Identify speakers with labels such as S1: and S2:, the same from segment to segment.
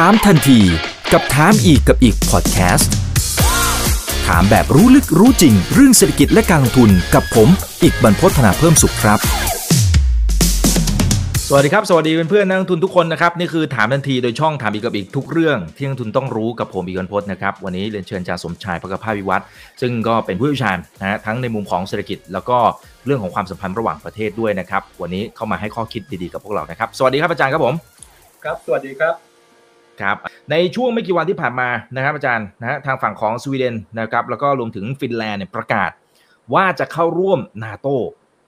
S1: ถามทันทีกับถามอีกกับอีกพอดแคสต์ถามแบบรู้ลึกรู้จริง เรื่องเศรษฐกิจและการลงทุนกับผม อีกบรรพฒนาเพิ่มสุขครับ สวัสดีครับ สวัสดีเพื่อนๆนักลงทุนทุกคนนะครับ นี่คือถามทันทีโดยช่องถามอีกกับอีกทุกเรื่องที่นักลงทุนต้องรู้กับผมอีกบรรพฒนะครับ วันนี้เรียนเชิญอาจารย์สมชายพกภาวิวัฒน์ซึ่งก็เป็นผู้เชี่ยวชาญนะฮะทั้งในมุมของเศรษฐกิจแล้วก็เรื่องของความสัมพันธ์ระหว่างประเทศด้วยนะครับวันนี้เข้ามาให้ข้อคิดดีๆกับพวกเรานะครับ สวัสดีครับอาจารย์ครับผม
S2: ครับ สวัสดีครับ
S1: ครับในช่วงไม่กี่วันที่ผ่านมานะครับอาจารย์นะฮะทางฝั่งของสวีเดนนะครับแล้วก็รวมถึงฟินแลนด์เนี่ยประกาศ ว่าจะเข้าร่วมนาโต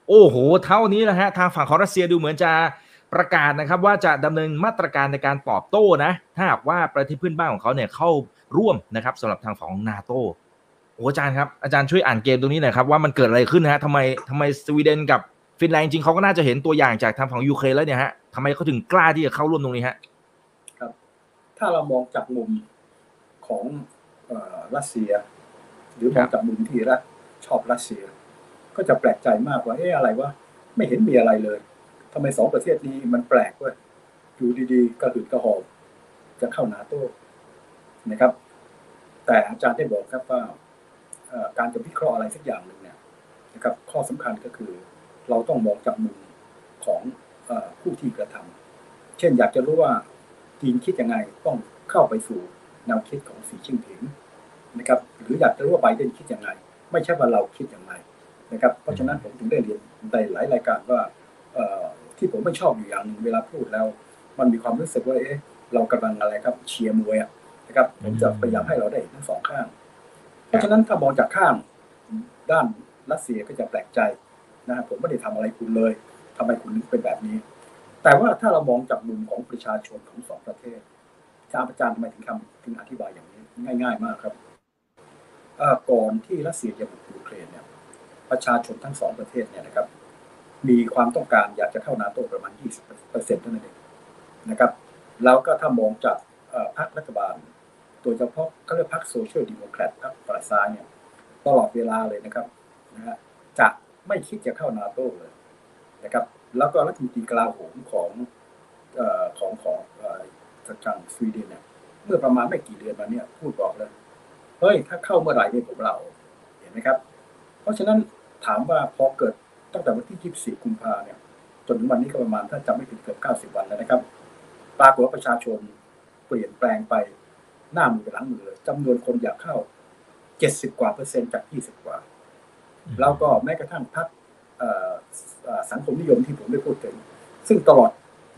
S1: โอ้โห เท่านี้นะฮะทางฝั่งของรัสเซียดูเหมือนจะประกาศนะครับว่าจะดำเนินมาตรการในการตอบโต้นะ ถ้าหากว่าประเทศเพื่อนบ้านของเขาเนี่ยเข้าร่วมนะครับสำหรับทางฝั่งของนาโตโอ้อาจารย์ครับอาจารย์ช่วยอ่านเกมตรงนี้หน่อยครับว่ามันเกิดอะไรขึ้นนะฮะทำไมทำไมสวีเดนกับฟินแลนด์จริงเขาก็น่าจะเห็นตัวอย่างจากทางฝั่งยูเครนแล้วเนี่ยฮะทำไมเขาถึงกล้าที่จะเข้าร่วมตรงนี้ฮะ
S2: ถ้าเรามองจากมุมของเออรัสเซีย หรือมองจากมุมที่รัฐชอบรัสเซีย ก็จะแปลกใจมากว่าเอ๊ะอะไรวะไม่เห็นมีอะไรเลยทำไมสองประเทศนี้มันแปลกเว้ยอยู่ดีๆกระหืดกระหอบจะเข้านาโต้นะครับ แต่อาจารย์ได้บอกครับว่าเอ่อการจะวิเคราะห์อะไรสักอย่างหนึ่งเนี่ยนะครับ ข้อสำคัญก็คือเราต้องมองจากมุมของเออผู้ที่กระทำเช่นอยากจะรู้ว่า จีนคิดยังไงต้องเข้าไปสู่แนวคิดของสีจิ้นผิงนะครับหรืออยากจะรู้ว่าไบเดนคิดยังไง ไม่ใช่ว่าเราคิดอย่างไรนะครับเพราะฉะนั้นผมถึงได้เรียนในหลายรายการว่าเอ่อที่ผมไม่ชอบอยู่อย่างหนึ่งเวลาพูดแล้ว มันมีความรู้สึกว่าเอ๊ะเรากำลังอะไรครับเชียร์มวยอะนะครับผมจะพยายามให้เราได้เห็นทั้งสองข้าง เพราะฉะนั้นถ้ามองจากข้างด้านรัสเซียก็จะแปลกใจนะผมไม่ได้ทำอะไรคุณเลยทำไมคุณถึงเป็นแบบนี้ แต่ว่าถ้าเรามองจากมุมของประชาชนของสองประเทศอาจารย์อาจารย์ทำไมถึงคำถึงอธิบายอย่างนี้ง่าย ๆ มากครับก่อนที่รัสเซียจะบุกยูเครนเนี่ยประชาชนทั้งสองประเทศเนี่ยนะครับ มีความต้องการอยากจะเข้านาโตประมาณ 20เปอร์เซ็นต์เท่านั้นเองนะครับแล้วก็ถ้ามองจากพรรครัฐบาล โดยเฉพาะเขาเรียกพรรคโซเชียลดิโมแครตพรรคฝ่ายซ้ายเนี่ยตลอดเวลาเลยนะครับนะฮะจะไม่คิดจะเข้านาโตเลยนะครับ แล้วก็รัฐมนตรีกลาโหมของเอ่อของของเอ่อทางสวีเดนเนี่ยเมื่อประมาณไม่กี่เดือนมาเนี่ยพูดบอกเลยเฮ้ยถ้าเข้าเมื่อไหร่เนี่ยผมเราเห็นไหมครับ เพราะฉะนั้นถามว่าพอเกิดตั้งแต่วันที่ 24 กุมภาเนี่ยจนถึงวันนี้ก็ประมาณถ้าจำไม่ผิดเกือบ 90 วันแล้วนะครับปรากฏว่าประชาชนเปลี่ยนแปลงไปหน้ามือไปหลังมือเลยจำนวนคนอยากเข้า 70 กว่าเปอร์เซ็นต์จาก 20 กว่า แล้วก็แม้กระทั่งพรรคเอ่อเอ่อ สังคมนิยมที่ผมได้พูดถึง ซึ่งตลอด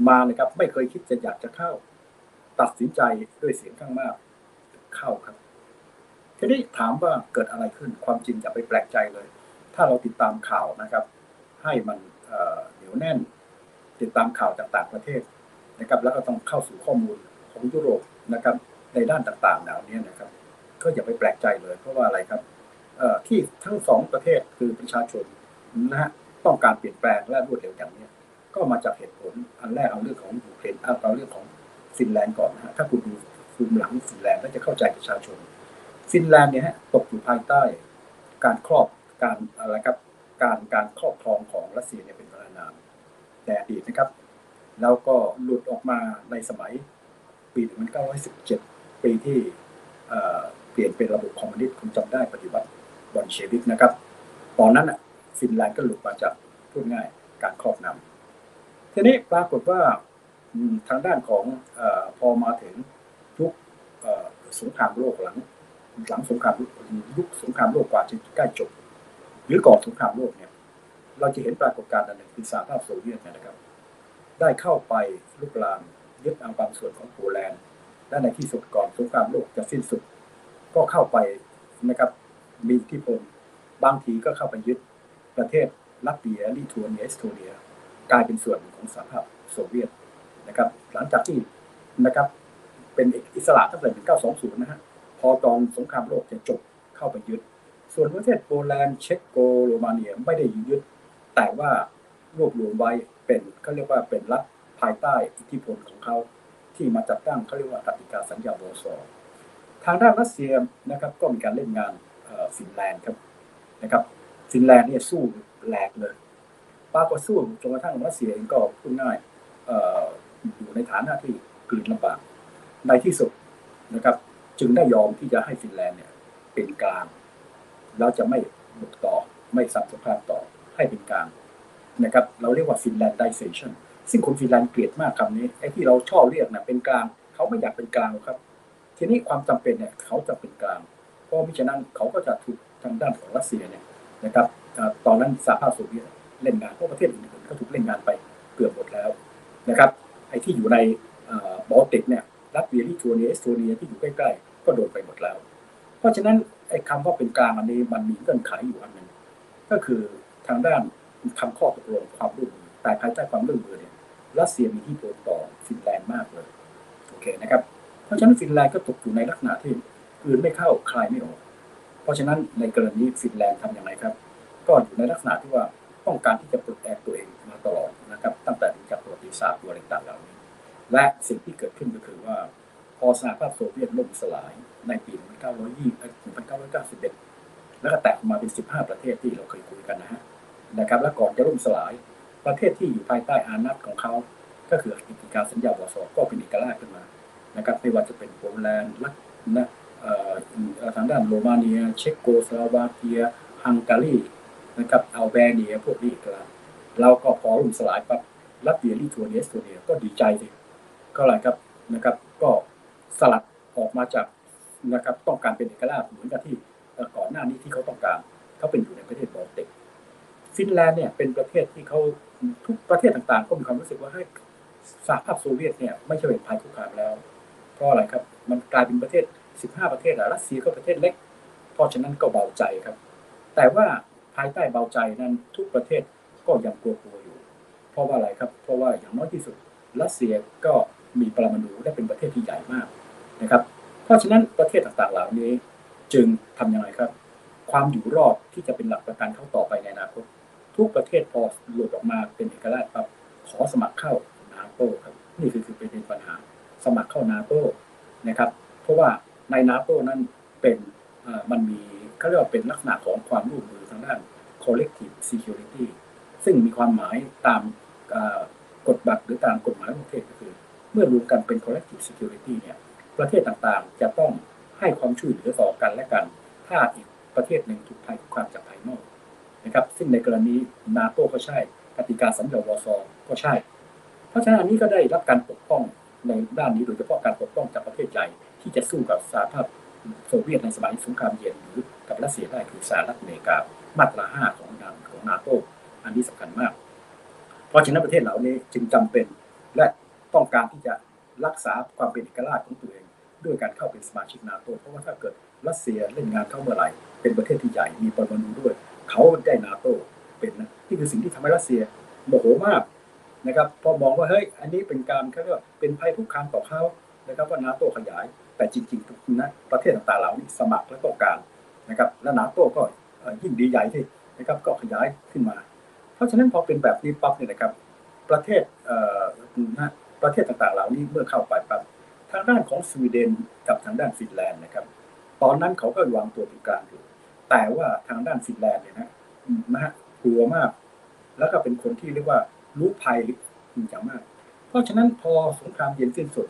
S2: มานะครับ ไม่เคยคิดจะอยากจะเข้า ตัดสินใจด้วยเสียงข้างมาก เข้าครับทีนี้ถามว่าเกิดอะไรขึ้นความจริงอย่าไปแปลกใจเลย ถ้าเราติดตามข่าวนะครับ ให้มันเหนียวแน่น ติดตามข่าวจากต่างประเทศนะครับ แล้วก็ต้องเข้าสู่ข้อมูลของยุโรปนะครับ ในด้านต่างๆเหล่านี้นะครับ ก็อย่าไปแปลกใจเลย เพราะว่าอะไรครับที่ทั้งสองประเทศคือประชาชนนะฮะ ต้องการเปลี่ยนแปลงและรวดเร็วอย่างนี้ก็มาจากเหตุผลอันแรกเอาเรื่องของยูเครนเอาเรื่องของฟินแลนด์ก่อนนะฮะถ้าคุณดูภูมิหลังฟินแลนด์แล้วจะเข้าใจประชาชน ฟินแลนด์เนี่ยฮะตกอยู่ภายใต้ การครอบการอะไรครับการการครอบครองของรัสเซียเนี่ยเป็นเวลานานแต่อดีตนะครับ แล้วก็หลุดออกมาในสมัยปี 1917 ปีที่เอ่อเปลี่ยนเป็นระบบคอมมิวนิสต์คุณจำได้ปฏิวัติบอลเชวิกนะครับ ตอนนั้นอะ ฟินแลนด์ก็หลุดมาจากพูดง่ายการครอบนำทีนี้ปรากฏว่าทางด้านของอพอมาถึงยุคสงครามโลกหลัง หลังสงครามยุคสงครามโลกกว่าจะใกล้จบ หรือก่อนสงครามโลกเนี่ย เราจะเห็นปรากฏการณ์อันหนึ่งคือสหภาพโซเวียตนนะครับ ได้เข้าไปลุกลามยึดเอาบางส่วนของโปแลนด์และในที่สุดก่อนสงครามโลกจะสิ้นสุด ก็เข้าไปนะครับมีอิทธิพลบางทีก็เข้าไปยึด ประเทศลัตเวียลิทัวเนียเอสโตเนียกลายเป็นส่วนของสหภาพโซเวียตนะครับ หลังจากที่นะครับเป็นอิสระตั้งแต่1920 นะฮะพอตอนสงครามโลกจะจบเข้าไปยึด ส่วนประเทศโปแลนด์เช็กโกโรมาเนียไม่ได้ยึด แต่ว่ารวบรวมไว้เป็นเขาเรียกว่าเป็นรัฐภายใต้อิทธิพลของเขาที่มาจัดตั้งเขาเรียกว่ากติกาสัญญาวอร์ซอทางด้านรัสเซียนะครับก็มีการเล่นงานฟินแลนด์ครับนะครับ ฟินแลนด์เนี่ยสู้แหลกเลยปรากฏสู้จนกระทั่งรัสเซียเองก็พูดง่ายอยู่ในฐานะที่กลืนลำบาก ในที่สุดนะครับ จึงได้ยอมที่จะให้ฟินแลนด์เนี่ยเป็นกลาง แล้วจะไม่บุกต่อไม่ทำสงครามต่อให้เป็นกลางนะครับ เราเรียกว่า Finlandization ซึ่งคนฟินแลนด์เกลียดมากคำนี้ไอ้ที่เราชอบเรียกนะเป็นกลาง เขาไม่อยากเป็นกลางครับ ทีนี้ความจำเป็นเนี่ยเขาจะเป็นกลางเพราะมิฉะนั้นเขาก็จะถูกทางด้านของรัสเซียเนี่ย นะครับตอนนั้นสหภาพโซเวียตเล่นงานพวกประเทศอื่นๆก็ถูกเล่นงานไปเกือบหมดแล้วนะครับไอ้ที่อยู่ในบอลติกเนี่ยลัตเวียลิทัวเนียเอสโตเนียที่อยู่ใกล้ๆ ก็โดนไปหมดแล้ว เพราะฉะนั้นไอ้คำว่าเป็นกลางอันนี้มันมีเงื่อนไขอยู่อันหนึ่งก็คือทางด้านทำข้อตกลงความร่วมมือแต่ภายใต้ความร่วมมือเนี่ยรัสเซียมีอิทธิพลต่อฟินแลนด์มากเลยโอเคนะครับเพราะฉะนั้นฟินแลนด์ก็ตกอยู่ในลักษณะที่กลืนไม่เข้าคายไม่ออก เพราะฉะนั้นในกรณีฟินแลนด์ทำอย่างไรครับ ก็อยู่ในลักษณะที่ว่าต้องการที่จะปลดแอกตัวเองมาตลอดนะครับ ตั้งแต่จากประวัติศาสตร์ตัวต่างๆเหล่านี้ และสิ่งที่เกิดขึ้นก็คือว่า พอสหภาพโซเวียตล่มสลายในปี 1991 แล้วก็แตกมาเป็น 15 ประเทศที่เราเคยคุยกันนะฮะนะครับ และก่อนจะล่มสลายประเทศที่อยู่ภายใต้อาณัติของเขา ก็คือกติกาสัญญาวอร์ซอก็เป็นเอกราชขึ้นมานะครับไม่ว่าจะเป็นโปแลนด์ลักนะ ทางด้านโรมาเนีย เช็กโกสโลวาเกีย ฮังการีนะครับอัลเบเนียพวกนี้อีกแล้วเราก็พอล่มสลายปั๊บลัตเวียลิทัวเนียเอสโตเนียก็ดีใจสิก็อะไรครับนะครับ ก็สลัดออกมาจากนะครับต้องการเป็นเอกราชเหมือนกับที่ก่อนหน้านี้ที่เขาต้องการเขาเป็นอยู่ในประเทศบอลติกฟินแลนด์เนี่ยเป็นประเทศที่เขาทุกประเทศต่างๆก็มีความรู้สึกว่าให้สหภาพโซเวียตเนี่ยไม่ใช่เป็นภัยคุกคามแล้วเพราะอะไรครับ มันกลายเป็นประเทศ 15 ประเทศอะรัสเซียก็ประเทศเล็ก เพราะฉะนั้นก็เบาใจครับ แต่ว่าภายใต้เบาใจนั้นทุกประเทศก็ยังกลัวๆอยู่ เพราะว่าอะไรครับ เพราะว่าอย่างน้อยที่สุดรัสเซียก็มีปรมาณูและเป็นประเทศที่ใหญ่มากนะครับ เพราะฉะนั้นประเทศต่างๆเหล่านี้จึงทำยังไงครับ ความอยู่รอดที่จะเป็นหลักประกันเข้าต่อไปในอนาคตทุกประเทศพอหลุดออกมาเป็นเอกราชปั๊บขอสมัครเข้านาโตครับนี่คือคือเป็นปัญหาสมัครเข้านาโตนะครับ เพราะว่า ในนาโตนั้นเป็นมันมีเขาเรียกว่าเป็นลักษณะของความร่วมมือทางด้าน collective security ซึ่งมีความหมายตามกฎบัตรหรือตามกฎหมายของประเทศก็คือ เมื่อรวมกันเป็น collective security เนี่ยประเทศต่างๆ จะต้องให้ความช่วยเหลือต่อกันและกัน ถ้าอีกประเทศหนึ่งถูกภัยคุกคามจากภายนอกนะครับ ซึ่งในกรณีนาโตก็ใช่กติกาสัญญาวอร์ซอก็ใช่ เพราะฉะนั้นนนี้ก็ได้รับการปกป้องในด้านนี้โดยเฉพาะการปกป้องจากประเทศใหญ่ ที่จะสู้กับสหภาพโซเวียตในสมัยสงครามเย็นหรือกับรัสเซียได้คือสหรัฐอเมริกามาตราห้าของนาของนาโตอันนี้สำคัญมาก เพราะฉะนั้นประเทศเหล่านี้จึงจำเป็นและต้องการที่จะรักษาความเป็นเอกราชของตัวเอง ด้วยการเข้าเป็นสมาชิกนาโตเพราะว่าถ้าเกิดรัสเซียเล่นงานเข้าเมื่อไหร่ เป็นประเทศที่ใหญ่มีปรมาณูด้วย เขาได้นาโตเป็นนะนี่คือสิ่งที่ทำให้รัสเซียโมโหมากนะครับพอมองว่าเฮ้ยอันนี้เป็นการเขาเรียกว่าเป็นภัยคุกคามต่อเขานะครับว่านาโตขยาย แต่จริงๆนะประเทศต่างๆเหล่านี้สมัครและต้องการนะครับและนาโต้ก็ยิ่งดีใหญ่ที่นะครับก็ขยายขึ้นมา เพราะฉะนั้นพอเป็นแบบนี้ปั๊บเนี่ยนะครับ ประเทศนะประเทศต่างๆเหล่านี้เมื่อเข้าไปปั๊บทางด้านของสวีเดนกับทางด้านฟินแลนด์นะครับ ตอนนั้นเขาก็วางตัวเป็นกลางอยู่ แต่ว่าทางด้านฟินแลนด์เนี่ยนะนะฮะกลัวมาก แล้วก็เป็นคนที่เรียกว่ารู้ภัยจริงจังมาก เพราะฉะนั้นพอสงครามเย็นสิ้นสุด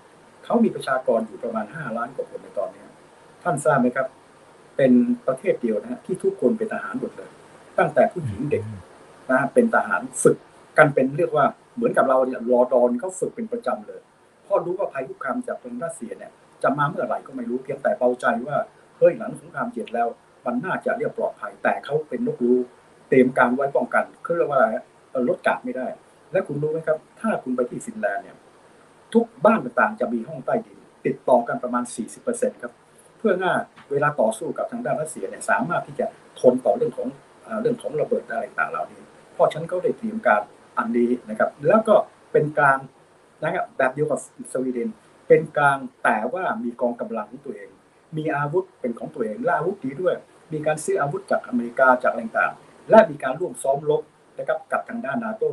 S2: เขามีประชากรอยู่ประมาณ 5 ล้านกว่าคนในตอนนี้ ท่านทราบไหมครับ เป็นประเทศเดียวนะฮะที่ทุกคนเป็นทหารหมดเลย ตั้งแต่ผู้หญิงเด็กนะฮะเป็นทหารฝึกกันเป็นเรียกว่าเหมือนกับเราเนี่ยรอดอนเขาฝึกเป็นประจำเลยเพราะรู้ว่าภัยคุกคามจากทางรัสเซียเนี่ยจะมาเมื่อไหร่ก็ไม่รู้เพียงแต่เบาใจว่าเฮ้ยหลังสงครามเย็นแล้ว มันน่าจะเรียบปลอดภัยแต่เขาเป็นนกรู้เตรียมการไว้ป้องกันเขาเรียกว่าอะไรฮะเอ่อลดกาดไม่ได้ และคุณรู้ไหมครับ ถ้าคุณไปที่ฟินแลนด์เนี่ย ทุกบ้านต่างๆ จะมีห้องใต้ดิน ติดต่อกันประมาณ 40%ครับ เพื่อง่าเวลาต่อสู้กับทางด้านรัสเซียเนี่ยสามารถที่จะทนต่อเรื่องของเรื่องของระเบิดอะไรต่างเหล่านี้ เพราะฉะนันก็ได้เตรียมการอันนี้นะครับแล้วก็เป็นกลางนะครับแบบเดียวกับสวีเดน เป็นกลางแต่ว่ามีกองกำลังของตัวเอง มีอาวุธเป็นของตัวเองและอาวุธดีด้วย มีการซื้ออาวุธจากอเมริกาจากอะไรต่างๆและมีการร่วมซ้อมรบนะครับกับทางด้านนาโต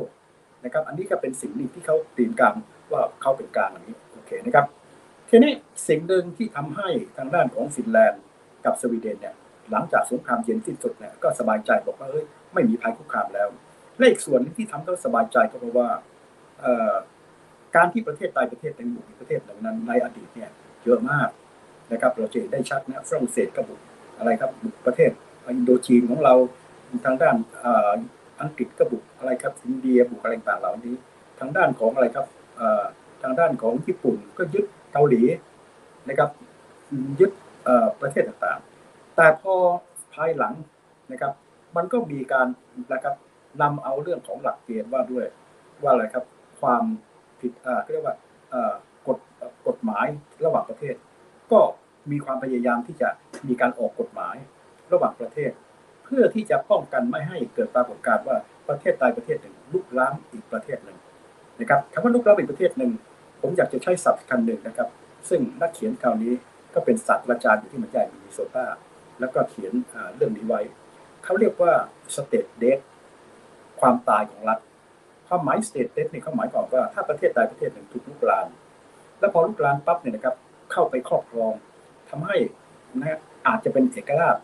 S2: นะครับอันนี้ก็เป็นสิ่งหนึ่งที่เขาเตรียมการ ว่าเขาเป็นกลางอันนี้โอเคนะครับทีนี้สิ่งหนึ่งที่ทำให้ทางด้านของฟินแลนด์กับสวีเดนเนี่ยหลังจากสงครามเย็นสิ้นสุดเนี่ยก็สบายใจบอกว่าเฮ้ยไม่มีภัยคุกคามแล้วและอีกส่วนที่ทำให้สบายใจก็เพราะว่าการที่ประเทศใดประเทศหนึ่งอยู่ในประเทศหนึ่งนั้นในอดีตเนี่ยเยอะมากนะครับเราจะเห็นได้ชัดนะฝรั่งเศสก็บุกอะไรครับบุกประเทศอินโดจีนของเราทางด้านอ่ออังกฤษก็บุกอะไรครับอินเดียบุกอะไรต่างๆเหล่านี้ ทางด้านของอะไรครับ ทางด้านของญี่ปุ่นก็ยึดเกาหลีนะครับยึดประเทศต่างๆ แต่พอภายหลังนะครับ มันก็มีการนะครับนำเอาเรื่องของหลักเกณฑ์ว่าด้วยว่าอะไรครับ ความผิดอ่าเรียกว่ากฎกฎหมายระหว่างประเทศ ก็มีความพยายามที่จะมีการออกกฎหมายระหว่างประเทศ เพื่อที่จะป้องกันไม่ให้เกิดปรากฏการณ์ว่าประเทศใดประเทศหนึ่งลุกล้ำอีกประเทศหนึ่ง นะครับคำว่าลุกล้ำอีกประเทศหนึ่งผมอยากจะใช้ศัพท์คำหนึ่งนะครับ ซึ่งนักเขียนคราวนี้ก็เป็นศาสตราจารย์อยู่ที่มัธยมมินนิโซตาแล้วก็เขียนเรื่องนี้ไว้ เขาเรียกว่า state death ความตายของรัฐความหมาย state death นี่เขาหมายความว่าถ้าประเทศใดประเทศหนึ่งถูกลุกลามแล้วพอลุกลามปั๊บเนี่ยนะครับเข้าไปครอบครองทำให้นะฮะอาจจะเป็นเอกราช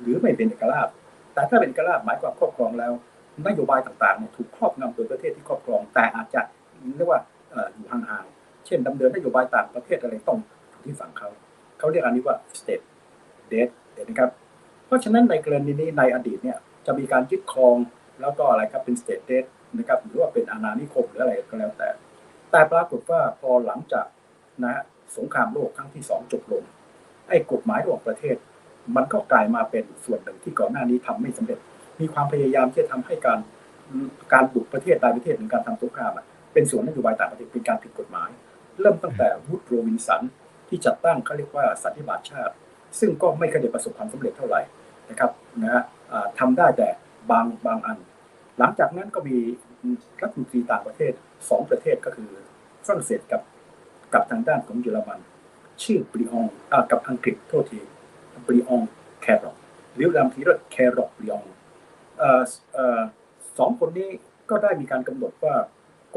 S2: หรือไม่เป็นเอกราชแต่ถ้าเป็นเอกราชหมายความครอบครองแล้วนโยบายต่างๆเนี่ยถูกครอบงำโดยประเทศที่ครอบครอง แต่อาจจะ เรียกว่าอยู่ห่างๆเช่นดำเนินนโยบายต่างประเทศอะไรต้องอยู่ที่ฝั่งเขาเขาเรียกอันนี้ว่า state debt นะครับเพราะฉะนั้นในกรณีนี้ในอดีตเนี่ยจะมีการยึดครองแล้วก็อะไรครับเป็น state debt นะครับหรือว่าเป็นอาณานิคมหรืออะไรก็แล้วแต่ แต่ปรากฏว่าพอหลังจากนะฮะสงครามโลกครั้งที่สองจบลงไอ้กฎหมายระหว่างประเทศ มันก็กลายมาเป็นส่วนหนึ่งที่ก่อนหน้านี้ทำไม่สำเร็จ มีความพยายามที่จะทำให้การการบุกประเทศใดประเทศหนึ่งการทำสงครามอะ เป็นส่วนนโยบายต่างประเทศเป็นการผิดกฎหมาย เริ่มตั้งแต่วูดโรวินสันที่จัดตั้งเขาเรียกว่าสันติบาตชาติ ซึ่งก็ไม่เคยได้ประสบความสำเร็จเท่าไหร่นะครับนะฮะทำได้แต่บางบางอัน หลังจากนั้นก็มีรัฐมนตรีต่างประเทศสองประเทศก็คือฝรั่งเศสกับกับทางด้านของเยอรมัน ชื่อบริองอ่ากับอังกฤษโทษทีบริองแครอทหรือรามทีรถแครอทบริองเอ่ออ่อสองคนนี้ก็ได้มีการกำหนดว่า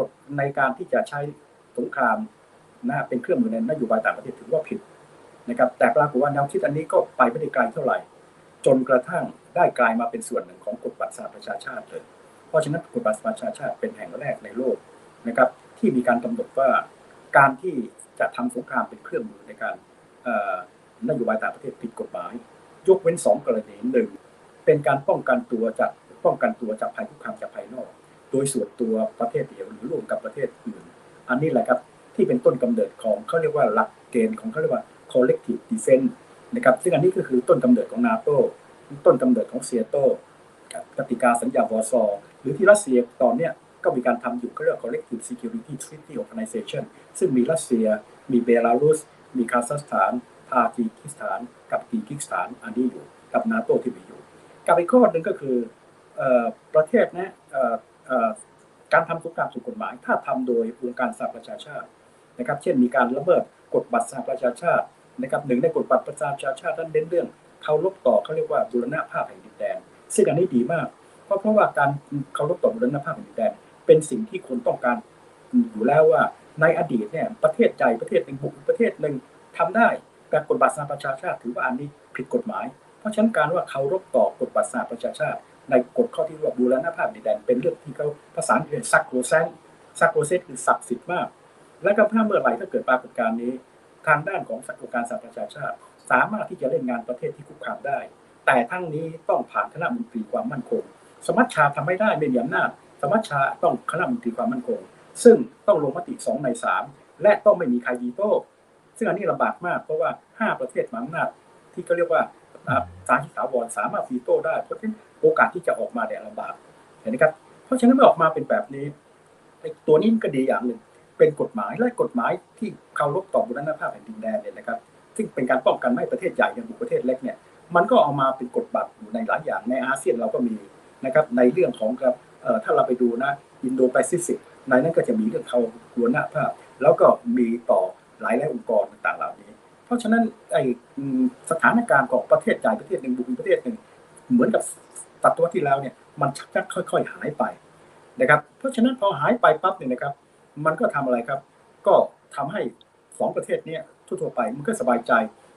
S2: ฎในการที่จะใช้สงครามนะเป็นเครื่องมือในนโยบายต่างประเทศถือว่าผิดนะครับ แต่ปรากฏว่าแนวคิดอันนี้ก็ไปไม่ได้ไกลเท่าไหร่ จนกระทั่งได้กลายมาเป็นส่วนหนึ่งของกฎบัตรสหประชาชาติเลย เพราะฉะนั้นกฎบัตรสหประชาชาติเป็นแห่งแรกในโลกนะครับ ที่มีการกำหนดว่าการที่จะทำสงครามเป็นเครื่องมือในการนโยบายต่างประเทศผิดกฎหมาย ยกเว้นสองกรณีหนึ่งเป็นการป้องกันตัวจากป้องกันตัวจากภัยคุกคามจากภายนอก โดยส่วนตัวประเทศเดียวหรือร่วมกับประเทศอื่น อันนี้แหละครับที่เป็นต้นกำเนิดของเขาเรียกว่าหลักเกณฑ์ของเขาเรียกว่า collective defense นะครับซึ่งอันนี้ก็คือต้นกำเนิดของนาโตต้นกำเนิดของเซียโตกติกาสัญญาวอร์ซอหรือที่รัสเซียตอนเนี้ยก็มีการทำอยู่ก็เรียกว่า collective security treaty organization ซึ่งมีรัสเซีย มีเบลารุส มีคาซัคสถานทาจิกิสถาน กับกีกิสถานอันนี้อยู่ กับนาโตที่มีอยู่ กับอีกข้อหนึ่งก็คืออประเทศนะ การทำสงครามถูกกฎหมาย ถ้าทำโดยองค์การสหประชาชาตินะครับ เช่นมีการละเมิดกฎบัตรสหประชาชาตินะครับหนึ่งในกฎบัตรประชาชาตินั้นเน้นเรื่องเคารพต่อเขาเรียกว่าบูรณภาพแห่งดินแดน ซึ่งอันนี้ดีมาก เพราะเพราะว่าการเคารพต่อบูรณภาพแห่งดินแดน เป็นสิ่งที่คนต้องการอยู่แล้วว่าในอดีตเนี่ยประเทศใดประเทศหนึ่งบุกประเทศหนึ่งทำได้แต่กฎบัตรสหประชาชาติถือว่าอันนี้ผิดกฎหมาย เพราะฉะนั้นการว่าเคารพต่อกฎบัตรสหประชาชาติ ในกฎข้อที่เรียกว่าบูรณภาพดินแดนเป็นเรื่องที่เขาภาษาอังกฤษซักโคเซนซักโคเซนคือศักดิ์สิทธิ์มาก และก็ถ้าเมื่อไหร่ถ้าเกิดปรากฏการณ์นี้ ทางด้านของสังการสหประชาชาติ สามารถที่จะเล่นงานประเทศที่คุกคามได้ แต่ทั้งนี้ต้องผ่านคณะมนตรีความมั่นคง สมัชชาทำไม่ได้ไม่มีอำนาจ สมัชชาต้องคณะมนตรีความมั่นคง ซึ่งต้องลงมติสองในสามและต้องไม่มีใครวีโต้ซึ่งอันนี้ลำบากมากเพราะว่าห้าประเทศมหาอำนาจที่เขาเรียกว่า สาธิตถาวรสามารถวีโต้ได้เพราะฉะนั้นโอกาสที่จะออกมาเนี่ยลำบากเห็นไหมครับเพราะฉะนั้นเมื่อออกมาเป็นแบบนี้ไอ้ตัวนี้มันก็ดีอย่างหนึ่งเป็นกฎหมายและกฎหมายที่เคารพต่อบุรณภาพแห่งดินแดนเนี่ยนะครับ ซึ่งเป็นการป้องกันไม่ประเทศใหญ่อย่างบุกประเทศเล็กเนี่ยมันก็เอามาเป็นกฎบัตรอยู่ในหลายอย่างในอาเซียนเราก็มีนะครับในเรื่องของครับถ้าเราไปดูนะอินโดแปซิฟิกในนั้นก็จะมีเรื่องเขาบุรณภาพ แล้วก็มีต่อหลายหลายองค์กรต่างๆเหล่านี้ ราะฉะนั้นไอ้สถานการณ์ของประเทศใหญ่ประเทศหนึ่งบุกประเทศหนึ่ง เหมือนกับศตวรรษที่แล้วเนี่ยมันชักจะค่อยๆหายไปนะครับ เพราะฉะนั้นพอหายไปปั๊บเนี่ยนะครับ มันก็ทำอะไรครับ ก็ทำให้สองประเทศนี้ทั่วๆไปมันก็สบายใจ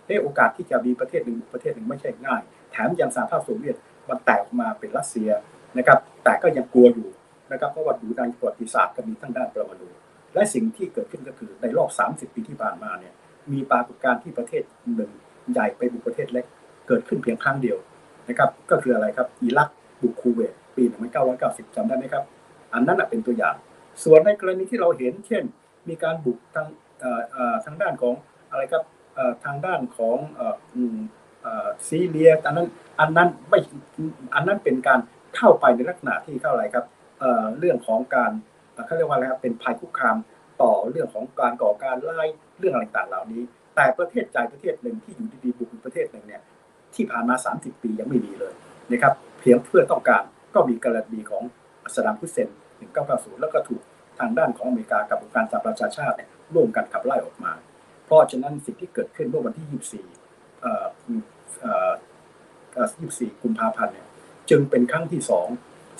S2: ได้โอกาสที่จะมีประเทศหนึ่งประเทศหนึ่งไม่ใช่ง่าย แถมยังสหภาพโซเวียตมันแตกออกมาเป็นรัสเซียนะครับ แต่ก็ยังกลัวอยู่นะครับเพราะว่าดูในประวัติศาสตร์ก็มีทั้งด้านปรมาณูและสิ่งที่เกิดขึ้นก็คือในรอบ 30 ปีที่ผ่านมาเนี่ย มีปรากฏการณ์ที่ประเทศหนึ่งใหญ่ไปบุกประเทศเล็ก เกิดขึ้นเพียงครั้งเดียวนะครับ ก็คืออะไรครับอิรักบุกคูเวตปี 1990จำได้ไหมครับ อันนั้นเป็นตัวอย่าง ส่วนในกรณีที่เราเห็น เช่น มีการบุกทางทางด้านของอะไรครับทางด้านของซีเรียอันนั้นอันนั้นไม่อันนั้นเป็นการเข้าไปในลักษณะที่เข้าอะไรครับเรื่องของการเอ่อเขาเรียกว่าอะไรครับเป็นภัยคุกคาม ต่อเรื่องของการก่อการร้ายเรื่องอะไรต่างเหล่านี้ แต่ประเทศใจประเทศหนึ่งที่อยู่ดีๆบุกอีกประเทศหนึ่งเนี่ยที่ผ่านมา 30 ปียังไม่มีเลยนะครับเพียงเพื่อต้องการก็มีกรณีของสดามฮุเซน1990 แล้วก็ถูกทางด้านของอเมริกากับองค์การสหประชาชาติเนี่ยร่วมกันขับไล่ออกมา เพราะฉะนั้นสิ่งที่เกิดขึ้นเมื่อวันที่ 24เอ่อเอ่อเอ่อ24 กุมภาพันธ์เนี่ยจึงเป็นครั้งที่สอง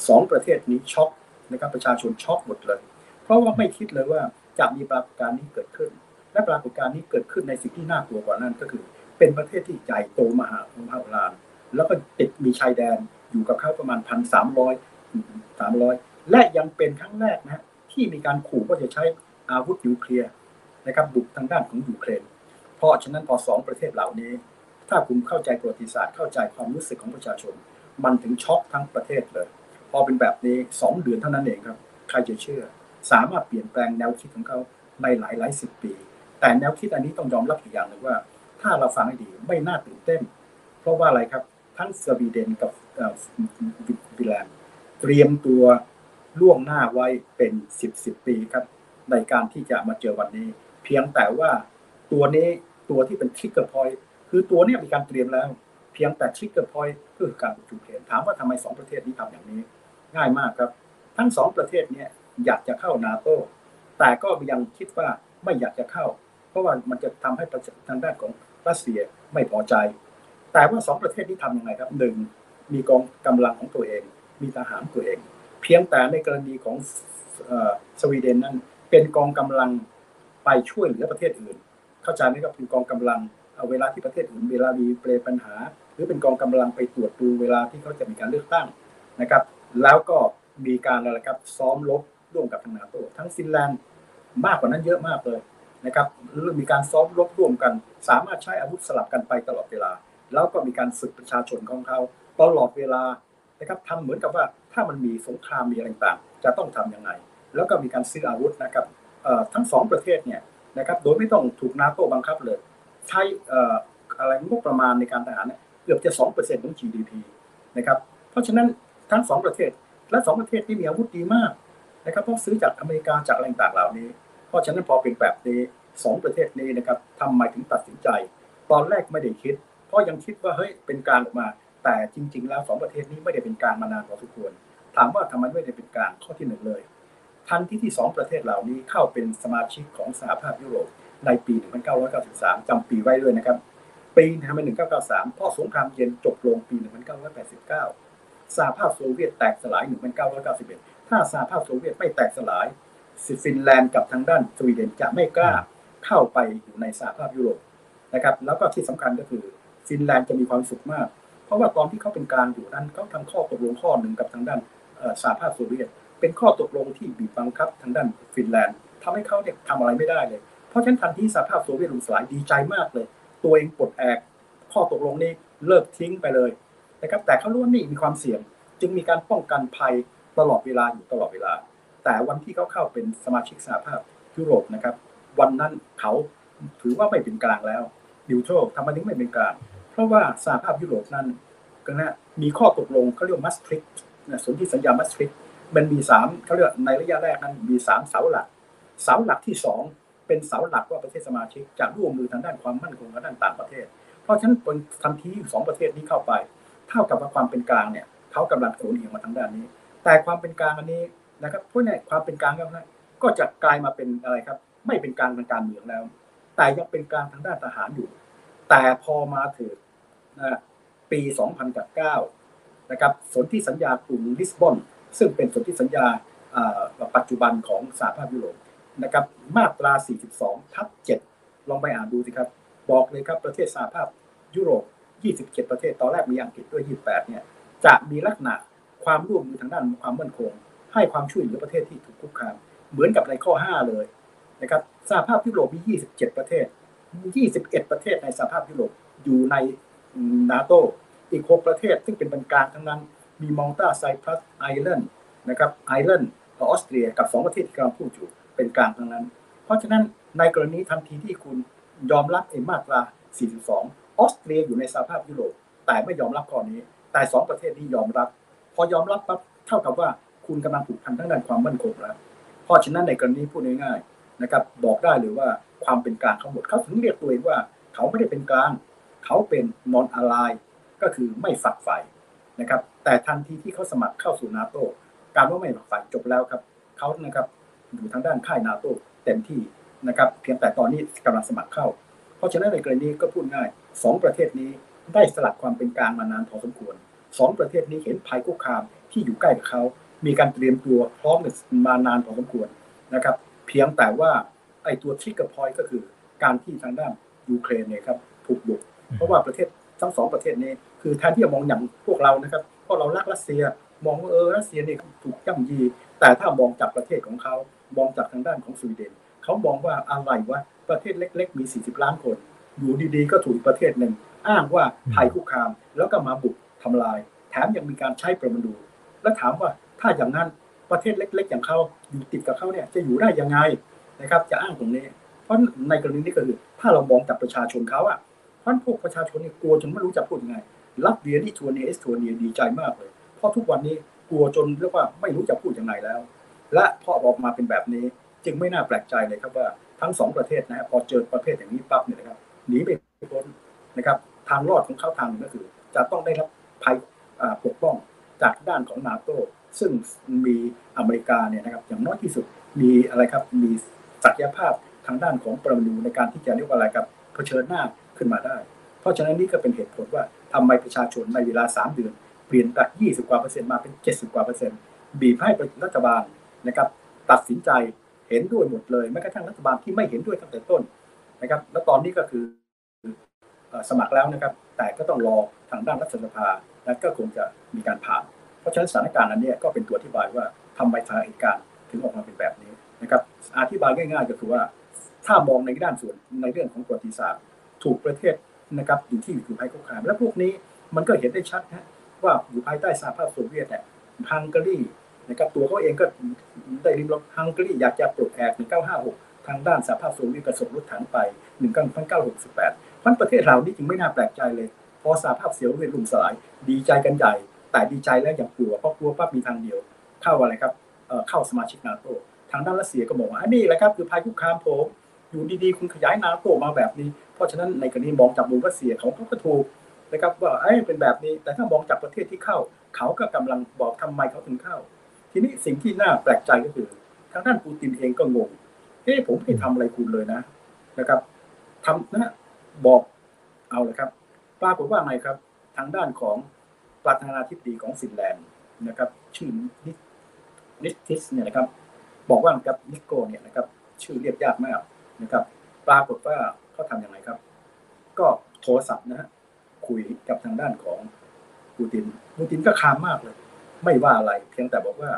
S2: สองประเทศนี้ช็อกนะครับประชาชนช็อกหมดเลย เพราะว่าไม่คิดเลยว่า จะมีปรากฏการณ์นี้เกิดขึ้น และปรากฏการณ์นี้เกิดขึ้นในสิ่งที่น่ากลัวกว่านั้นก็คือ เป็นประเทศที่ใหญ่โตมหามหาศาลแล้วก็ติดมีชายแดนอยู่กับเขาประมาณพันสามร้อยสามร้อยและยังเป็นครั้งแรกนะฮะที่มีการขู่ว่าจะใช้อาวุธนิวเคลียร์นะครับบุกทางด้านของยูเครน เพราะฉะนั้นพอสองประเทศเหล่านี้ ถ้าคุณเข้าใจประวัติศาสตร์เข้าใจความรู้สึกของประชาชน มันถึงช็อกทั้งประเทศเลย พอเป็นแบบนี้สองเดือนเท่านั้นเองครับ ใครจะเชื่อ สามารถเปลี่ยนแปลงแนวคิดของเขาในหลายหลายสิบปี แต่แนวคิดอันนี้ต้องยอมรับอีกอย่างหนึ่งว่า ถ้าเราฟังให้ดีไม่น่าตื่นเต้น เพราะว่าอะไรครับทั้งสวีเดนกับฟินแลนด์เตรียมตัวล่วงหน้าไว้เป็นสิบสิบปีครับ ในการที่จะมาเจอวันนี้ เพียงแต่ว่าตัวนี้ตัวที่เป็น trigger point คือตัวนี้มีการเตรียมแล้ว เพียงแต่ trigger point คือการบุกยูเครนถามว่าทำไมสองประเทศนี้ทำอย่างนี้ ง่ายมากครับ ทั้งสองประเทศเนี้ อยากจะเข้านาโตแต่ก็ยังคิดว่าไม่อยากจะเข้า เพราะว่ามันจะทำให้ทางด้านของรัสเซียไม่พอใจ แต่ว่าสองประเทศนี้ทำยังไงครับหนึ่งมีกองกำลังของตัวเอง มีทหารตัวเอง เพียงแต่ในกรณีของสวีเดนนั้น เป็นกองกำลังไปช่วยเหลือประเทศอื่น เข้าใจไหมครับเป็นกองกำลังเอาเวลาที่ประเทศอื่นเวลามีเปรปัญหา หรือเป็นกองกำลังไปตรวจดูเวลาที่เขาจะมีการเลือกตั้งนะครับ แล้วก็มีการอะไรครับซ้อมรบ ร่วมกับทางนาโตทั้งฟินแลนด์มากกว่านั้นเยอะมากเลยนะครับรือมีการซ้อมรบร่วมกัน สามารถใช้อาวุธสลับกันไปตลอดเวลา แล้วก็มีการฝึกประชาชนของเขาตลอดเวลานะครับทำเหมือนกับว่าถ้ามันมีสงครามมีอะไรต่างจะต้องทำยังไง แล้วก็มีการซื้ออาวุธนะครับทั้งสองประเทศเนี่ยนะครับโดยไม่ต้องถูกนาโตบังคับเลย ใช้อออะไรงบประมาณในการทหารเนี่ยเกือบจะสองเปอร์เซ็นต์ของ GDP นะครับเพราะฉะนั้นทั้งสองประเทศและสองประเทศที่มีอาวุธดีมาก นะครับเพราะซื้อจากอเมริกาจากอะไรต่างเหล่านี้ เพราะฉะนั้นพอเป็นแบบนี้สองประเทศนี้นะครับทำไมถึงตัดสินใจ ตอนแรกไม่ได้คิด เพราะยังคิดว่าเฮ้ยเป็นการออกมา แต่จริง ๆ แล้วสองประเทศนี้ไม่ได้เป็นการมานานพอสมควรถามว่าทำไมไม่ได้เป็นการข้อที่หนึ่งเลย ทันที่ที่สองประเทศเหล่านี้เข้าเป็นสมาชิกของสหภาพยุโรปในปี 1993 จำปีไว้ด้วยนะครับ ปี1993เพราะสงครามเย็นจบลงปี 1989 สหภาพโซเวียตแตกสลาย 1991 ถ้าสหภาพโซเวียตไม่แตกสลายฟินแลนด์กับทางด้านสวีเดนจะไม่กล้าเข้าไปอยู่ในสหภาพยุโรปนะครับแล้วก็ที่สำคัญก็คือฟินแลนด์จะมีความสุขมาก เพราะว่าตอนที่เขาเป็นกลางอยู่นั้นเขาทำข้อตกลงข้อหนึ่งกับทางด้านสหภาพโซเวียต เป็นข้อตกลงที่บีบบังคับทางด้านฟินแลนด์ทำให้เขาเนี่ยทำอะไรไม่ได้เลย เพราะฉะนั้นทันทีสหภาพโซเวียตล่มสลายดีใจมากเลย ตัวเองปลดแอกข้อตกลงนี้เลิกทิ้งไปเลยนะครับแต่เขารู้ว่านี่มีความเสี่ยง จึงมีการป้องกันภัย ตลอดเวลาอยู่ตลอดเวลา แต่วันที่เขาเข้าเป็นสมาชิกสหภาพยุโรปนะครับ วันนั้นเขาถือว่าไม่เป็นกลางแล้วดิวโตรทำไมถึงไม่เป็นกลาง เพราะว่าสหภาพยุโรปนั้นก็นะมีข้อตกลงเขาเรียกมัสทริกนะสนธิสัญญามัสทริกมันมีสามเขาเรียกในระยะแรกนั้นมีสามเสาหลัก เสาหลักที่สองเป็นเสาหลักว่าประเทศสมาชิกจะร่วมมือทางด้านความมั่นคงและด้านต่างประเทศ เพราะฉะนั้นทันทีสองประเทศนี้เข้าไป เท่ากับว่าความเป็นกลางเนี่ยเขากำลังโอนเอียงมาทางด้านนี้ แต่ความเป็นกลางอันนี้นะครับเพราะนี่ยความเป็นกลางก็ก็จะกลายมาเป็นอะไรครับ ไม่เป็นกลางทางการเมืองแล้ว แต่ยังเป็นกลางทางด้านทหารอยู่ แต่พอมาถึงนะปี 2009 นะครับสนธิสัญญากรุงลิสบอนซึ่งเป็นสนธิสัญญาปัจจุบันของสหภาพยุโรปนะครับมาตรา 42 ทับ 7 ลองไปอ่านดูสิครับ บอกเลยครับประเทศสหภาพยุโรป 27 ประเทศตอนแรกมีอังกฤษด้วย 28 เนี่ยจะมีลักษณะ ความร่วมมือทางด้านความมั่นคง ให้ความช่วยเหลือประเทศที่ถูกคุกคาม เหมือนกับในข้อ 5 เลยนะครับสหภาพยุโรปมี 27 ประเทศ 21 ประเทศในสหภาพยุโรปอยู่ในนาโตอีก 6 ประเทศซึ่งเป็นเป็นกลางทั้งนั้น มีมอลตาไซปรัสไอร์แลนด์นะครับไอร์แลนด์ออสเตรียกับ 2 ประเทศที่กำลังพูดอยู่เป็นกลางทั้งนั้น เพราะฉะนั้นในกรณีทันทีที่คุณยอมรับไอ้มาตรา 42 ออสเตรียอยู่ในสหภาพยุโรปแต่ไม่ยอมรับข้อนี้ แต่ 2 ประเทศนี้ยอมรับ พอยอมรับปั๊บเท่ากับว่าคุณกำลังผูกพันทั้งด้านความมั่นคงแล้ว เพราะฉะนั้นในกรณีพูดง่ายๆนะครับ บอกได้เลยว่าความเป็นกลางเขาหมดเขาถึงเรียกตัวเองว่า เขาไม่ได้เป็นกลาง เขาเป็นนอนอะไรก็คือไม่ฝักใฝ่นะครับ แต่ทันทีที่เขาสมัครเข้าสู่นาโตการว่าไม่ฝักใฝ่จบแล้วครับเขานะครับอยู่ทางด้านค่ายนาโตเต็มที่นะครับ เพียงแต่ตอนนี้กำลังสมัครเข้า เพราะฉะนั้นในกรณีก็พูดง่ายสองประเทศนี้ได้สลัดความเป็นกลางมานานพอสมควร สองประเทศนี้เห็นภัยคุกคามที่อยู่ใกล้กับเขา มีการเตรียมตัวพร้อมมานานพอสมควรนะครับ เพียงแต่ว่าไอ้ตัว trigger point ก็คือการที่ทางด้านยูเครนเนี่ยครับถูกบุก เพราะว่าประเทศทั้งสองประเทศนี้คือแทนที่จะมองอย่างพวกเรานะครับเพราะเรารักรัสเซีย มองว่าเออรัสเซียเนี่ยถูกย่ำยี แต่ถ้ามองจากประเทศของเขามองจากทางด้านของสวีเดนเขามองว่าอะไรวะประเทศเล็ก ๆ มี 40 ล้านคน อยู่ดีๆ ก็ถูกประเทศหนึ่ง อ้างว่าภัยคุกคาม แล้วก็มาบุก ทำลาย แถมยังมีการใช้ประมาณูแล้วถามว่าถ้าอย่างนั้นประเทศเล็ก ๆ อย่างเขาอยู่ติดกับเขาเนี่ยจะอยู่ได้ยังไงนะครับ จะอ้างตรงนี้ เพราะในกรณีนี้ก็คือถ้าเรามองจากประชาชนเขาอะเพราะพวกประชาชนเนี่ยกลัวจนไม่รู้จะพูดยังไงรัสเซียนี่ทัวเนียเอสทัวเนียดีใจมากเลย เพราะทุกวันนี้กลัวจนเรียกว่าไม่รู้จะพูดยังไงแล้ว และพอออกมาเป็นแบบนี้ จึงไม่น่าแปลกใจเลยครับว่าทั้งสองประเทศนะฮะพอเจอประเภทอย่างนี้ปั๊บเนี่ยนะครับหนีไปพ้นนะครับ ทางรอดของเขาทางก็คือ จะต้องได้รับ ภัยปกป้องจากด้านของนาโตซึ่งมีอเมริกาเนี่ยนะครับอย่างน้อยที่สุดมีอะไรครับมีศักยภาพทางด้านของปรมาณูในการที่จะเรียกว่าอะไรครับเผชิญหน้าขึ้นมาได้ เพราะฉะนั้นนี่ก็เป็นเหตุผลว่าทำไมประชาชนในเวลา 3 เดือน เปลี่ยนจาก 20 กว่าเปอร์เซ็นต์มาเป็น 70 กว่าเปอร์เซ็นต์บีบให้รัฐบาลนะครับตัดสินใจเห็นด้วยหมดเลยแม้กระทั่งรัฐบาลที่ไม่เห็นด้วยตั้งแต่ต้นนะครับ แล้วตอนนี้ก็คือสมัครแล้วนะครับ แต่ก็ต้องรอทางด้านรัฐสภา และก็คงจะมีการผ่าน เพราะฉะนั้นสถานการณ์อันนี้ก็เป็นตัวอธิบายว่าทำไมสถานการณ์ถึงออกมาเป็นแบบนี้นะครับอธิบายง่าย ๆ ก็คือว่า ถ้ามองในด้านส่วนในเรื่องของประวัติศาสตร์ ถูกประเทศนะครับอยู่ที่อยู่ภายคุกคาม และพวกนี้มันก็เห็นได้ชัดนะว่าอยู่ภายใต้สหภาพโซเวียตเนี่ยฮังการีนะครับตัวเขาเองก็ได้ริมรถฮังการีอยากจะปลดแอก1956 ทางด้านสหภาพโซเวียตกระส่งรถถังไป 1968พันประเทศเรานี่จึงไม่น่าแปลกใจเลย พอสหภาพเสียวเวียตล่มสลาย ดีใจกันใหญ่ แต่ดีใจแล้วยังกลัวเพราะกลัวปั๊บมีทางเดียว เข้าอะไรครับเข้าสมาชิกนาโตทางด้านรัสเซียก็บอกว่าอันนี้แหละครับคือภัยคุกคามผมอยู่ดีๆ คุณขยายนาโตมาแบบนี้ เพราะฉะนั้นในกรณีมองจากมุมรัสเซียเขาก็ถูกนะครับว่าไอ้เป็นแบบนี้ แต่ถ้ามองจากประเทศที่เข้า เขาก็กำลังบอกทำไมเขาถึงเข้า ทีนี้สิ่งที่น่าแปลกใจก็คือทางด้านปูตินเองก็งงเฮ้ผมไม่ทำอะไรคุณเลยนะนะครับทำนะบอกเอาเลยครับ ปรากฏว่าไงครับ ทางด้านของประธานาธิบดีของฟินแลนด์นะครับ ชื่อนิทิสเนี่ยนะครับ บอกว่าครับนิโกเนี่ยนะครับ ชื่อเรียกยากมากนะครับ ปรากฏว่าเขาทำยังไงครับ ก็โทรศัพท์นะฮะคุยกับทางด้านของปูตินปูตินก็คามมากเลย ไม่ว่าอะไร เพียงแต่บอกว่า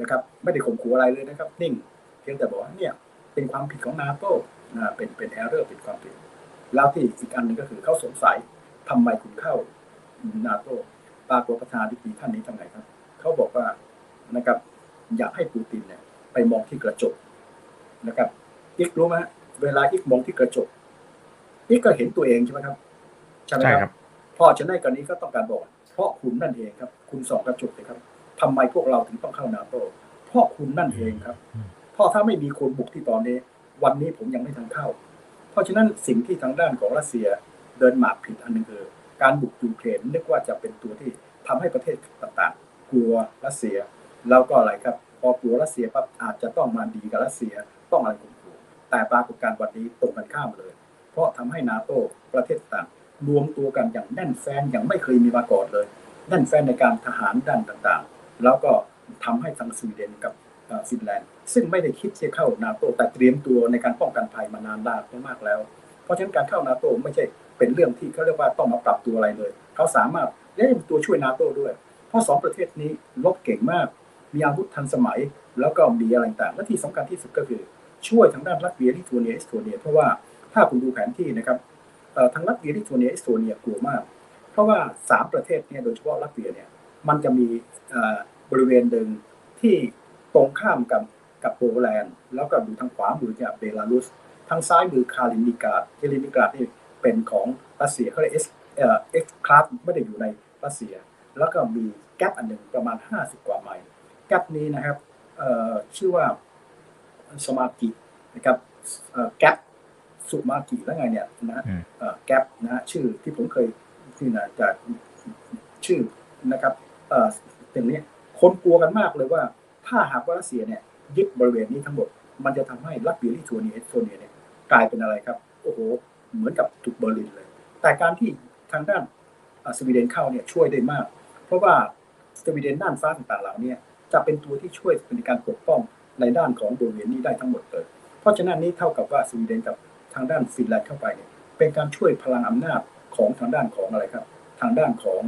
S2: นะครับ ไม่ได้ข่มขู่อะไรเลยนะครับ นิ่ง เพียงแต่บอกว่าเนี่ยเป็นความผิดของนาโต้นะเป็นเป็นแอร์เรอร์เป็นความผิดแล้วที่อีกอันหนึ่งก็คือเขาสงสัย ทำไมคุณเข้านาโต้ปรากฏประธานาธิบดีท่านนี้ทำไงครับ เขาบอกว่านะครับ อยากให้ปูตินเนี่ย ไปมองที่กระจกนะครับอีกรู้ไหมเวลาอีกมองที่กระจกอีกก็เห็นตัวเองใช่ไหมครับใช่ไหมครับพ่อจะได้กรณีก็ต้องการบอก เพราะคุณนั่นเองครับ คุณสองกระจกเลยครับทำไมพวกเราถึงต้องเข้านาโต้เพราะคุณนั่นเองครับเพราะถ้าไม่มีคนบุกที่ตอนนี้ วันนี้ผมยังไม่ทันเข้า เพราะฉะนั้นสิ่งที่ทางด้านของรัสเซีย เดินหมากผิดอันนึงคือการบุกยูเครนนึกว่าจะเป็นตัวที่ทำให้ประเทศต่างๆ กลัวรัสเซีย แล้วก็อะไรครับพอกลัวรัสเซียปั๊บอาจจะต้องมาดีกับรัสเซียต้องอะไรกลัวแต่ปรากฏการณ์วันนี้ตรงกันข้ามเลย เพราะทำให้นาโต้ประเทศต่างรวมตัวกันอย่างแน่นแฟนอย่างไม่เคยมีมาก่อนเลย แน่นแฟนในการทหารด้านต่างๆ แล้วก็ทำให้ทางสวีเดนกับฟินแลนด์ซึ่งไม่ได้คิดจะเข้านาโตแต่เตรียมตัวในการป้องกันภัยมานานมากมากแล้ว เพราะฉะนั้นการเข้านาโตไม่ใช่ เป็นเรื่องที่เขาเรียกว่าต้องมาปรับตัวอะไรเลย เขาสามารถได้ตัวช่วยนาโต้ด้วย เพราะสองประเทศนี้รบเก่งมาก มีอาวุธทันสมัย แล้วก็มีอะไรต่างและที่สำคัญที่สุดก็คือช่วยทางด้านลัตเวียลิทัวเนียเอสโตเนียเพราะว่าถ้าคุณดูแผนที่นะครับทางลัตเวียลิทัวเนียเอสโตเนียกลัวมาก เพราะว่าสามประเทศเนี่ยโดยเฉพาะลัตเวียเนี่ยมันจะมีบริเวณหนึ่งที่ตรงข้ามกับกับโปแลนด์แล้วก็ดูทางขวามือเนี่ยเบลารุสทางซ้ายมือคาลินิกาดคลินิกาดนี่ เป็นของรัสเซียเขาเรียกเอสเอ่อเอ็กซ์คลาสไม่ได้อยู่ในรัสเซีย แล้วก็มีแกลบอันหนึ่งประมาณ 50 กว่าไมล์แกลบนี้นะครับเอ่อชื่อว่าสมากินะครับเอ่อแกลบสุมากิแล้วไงเนี่ยนะฮะ
S1: อืม
S2: เอ่อแกลบนะฮะชื่อที่ผมเคยที่นะจากชื่อนะครับเอ่อเป็นเนี้ยคนกลัวกันมากเลยว่า ถ้าหากว่ารัสเซียเนี่ยยึดบริเวณนี้ทั้งหมด มันจะทำให้ลัตเวียลิทัวเนียเอสโตเนียเนี่ยกลายเป็นอะไรครับ โอ้โห เหมือนกับถูกเบอร์ลินเลย แต่การที่ทางด้านสวีเดนเข้าเนี่ยช่วยได้มาก เพราะว่าสวีเดนด้านฟ้าต่างๆเหล่านี้จะเป็นตัวที่ช่วยในการปกป้องในด้านของบริเวณนี้ได้ทั้งหมดเลย เพราะฉะนั้นนี้เท่ากับว่าสวีเดนกับทางด้านฟินแลนด์เข้าไปเนี่ยเป็นการช่วยพลังอำนาจของทางด้านของอะไรครับ ทางด้านของ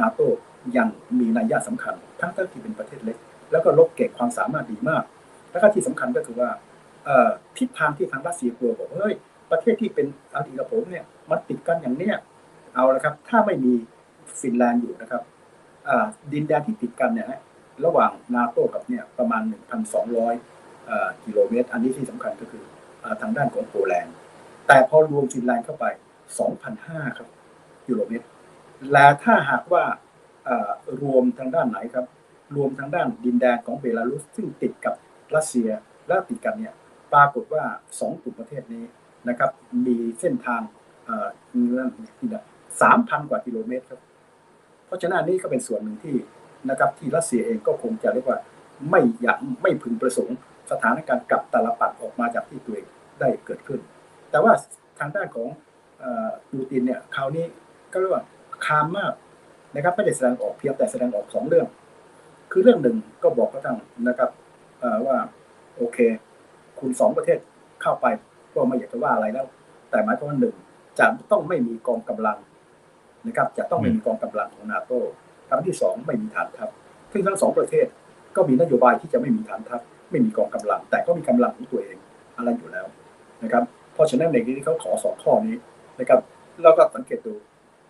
S2: นาโตยังมีนัยยะสำคัญ ทั้งที่เป็นประเทศเล็ก แล้วก็ลบเก็บความสามารถดีมาก แล้วก็ที่สำคัญก็คือว่าทิศทางที่ทางรัสเซียกลัวบอกว่าเฮ้ย ประเทศที่เป็นอาติกับผมเนี่ยมันติดกันอย่างเนี้ยเอาละครับ ถ้าไม่มีฟินแลนด์อยู่นะครับดินแดนที่ติดกันเนี่ยฮะระหว่างนาโตกับเนี่ยประมาณ 1,200อ่ากิโลเมตร อันนี้ที่สำคัญก็คืออทางด้านของโปแลนด์แต่พอรวมฟินแลนด์เข้าไป 2,500ครับกิโลเมตร และถ้าหากว่าอ่ารวมทางด้านไหนครับ รวมทางด้านดินแดนของเบลารุสซึ่งติดกับรัสเซียและติดกันเนี่ยปรากฏว่าสองกลุ่มประเทศนี้ นะครับ มีเส้นทางเอ่อสามพันกว่ากิโลเมตรครับ เพราะฉะนั้นนี่ก็เป็นส่วนหนึ่งที่นะครับที่รัสเซียเองก็คงจะเรียกว่าไม่อยากไม่พึงประสงค์สถานการณ์กลับตาลปัดออกมาจากที่ตัวเองได้เกิดขึ้น แต่ว่าทางด้านของปูตินเนี่ยคราวนี้ก็เรียกว่าคามมากนะครับไม่ได้แสดงออกเพียงแต่แสดงออกสองเรื่อง คือเรื่องหนึ่งก็บอกก็ทั้งนะครับว่าโอเค คุณสองประเทศเข้าไป ก็ไม่อยากจะว่าอะไรแล้ว แต่หมายความว่าหนึ่งจะต้องไม่มีกองกำลังนะครับ จะต้องไม่มีกองกำลังของนาโต้ครั้งที่สองไม่มีฐานทัพซึ่งทั้งสองประเทศก็มีนโยบายที่จะไม่มีฐานทัพไม่มีกองกำลัง แต่ก็มีกำลังของตัวเองอะไรอยู่แล้วนะครับเพราะฉะนั้นในที่เขาขอสองข้อนี้นะครับเราก็สังเกตดู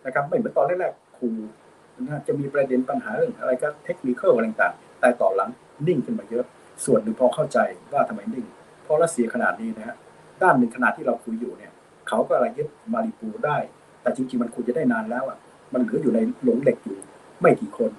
S2: นะครับไม่เหมือนตอนแรกๆครูนะจะมีประเด็นปัญหาเรื่องอะไรก็เทคนิคอะไรต่างๆแต่ต่อหลังนิ่งขึ้นมาเยอะ ส่วนหนึ่งพอเข้าใจว่าทำไมนิ่ง เพราะรัสเซียขนาดนี้นะฮะ ด้านหนึ่งขนาดที่เราคุยอยู่เนี่ยเขาก็อะไรยึดมาริปูได้ แต่จริงๆมันควรจะได้นานแล้วอะมันเหลืออยู่ในหลงเหล็กอยู่ไม่กี่คน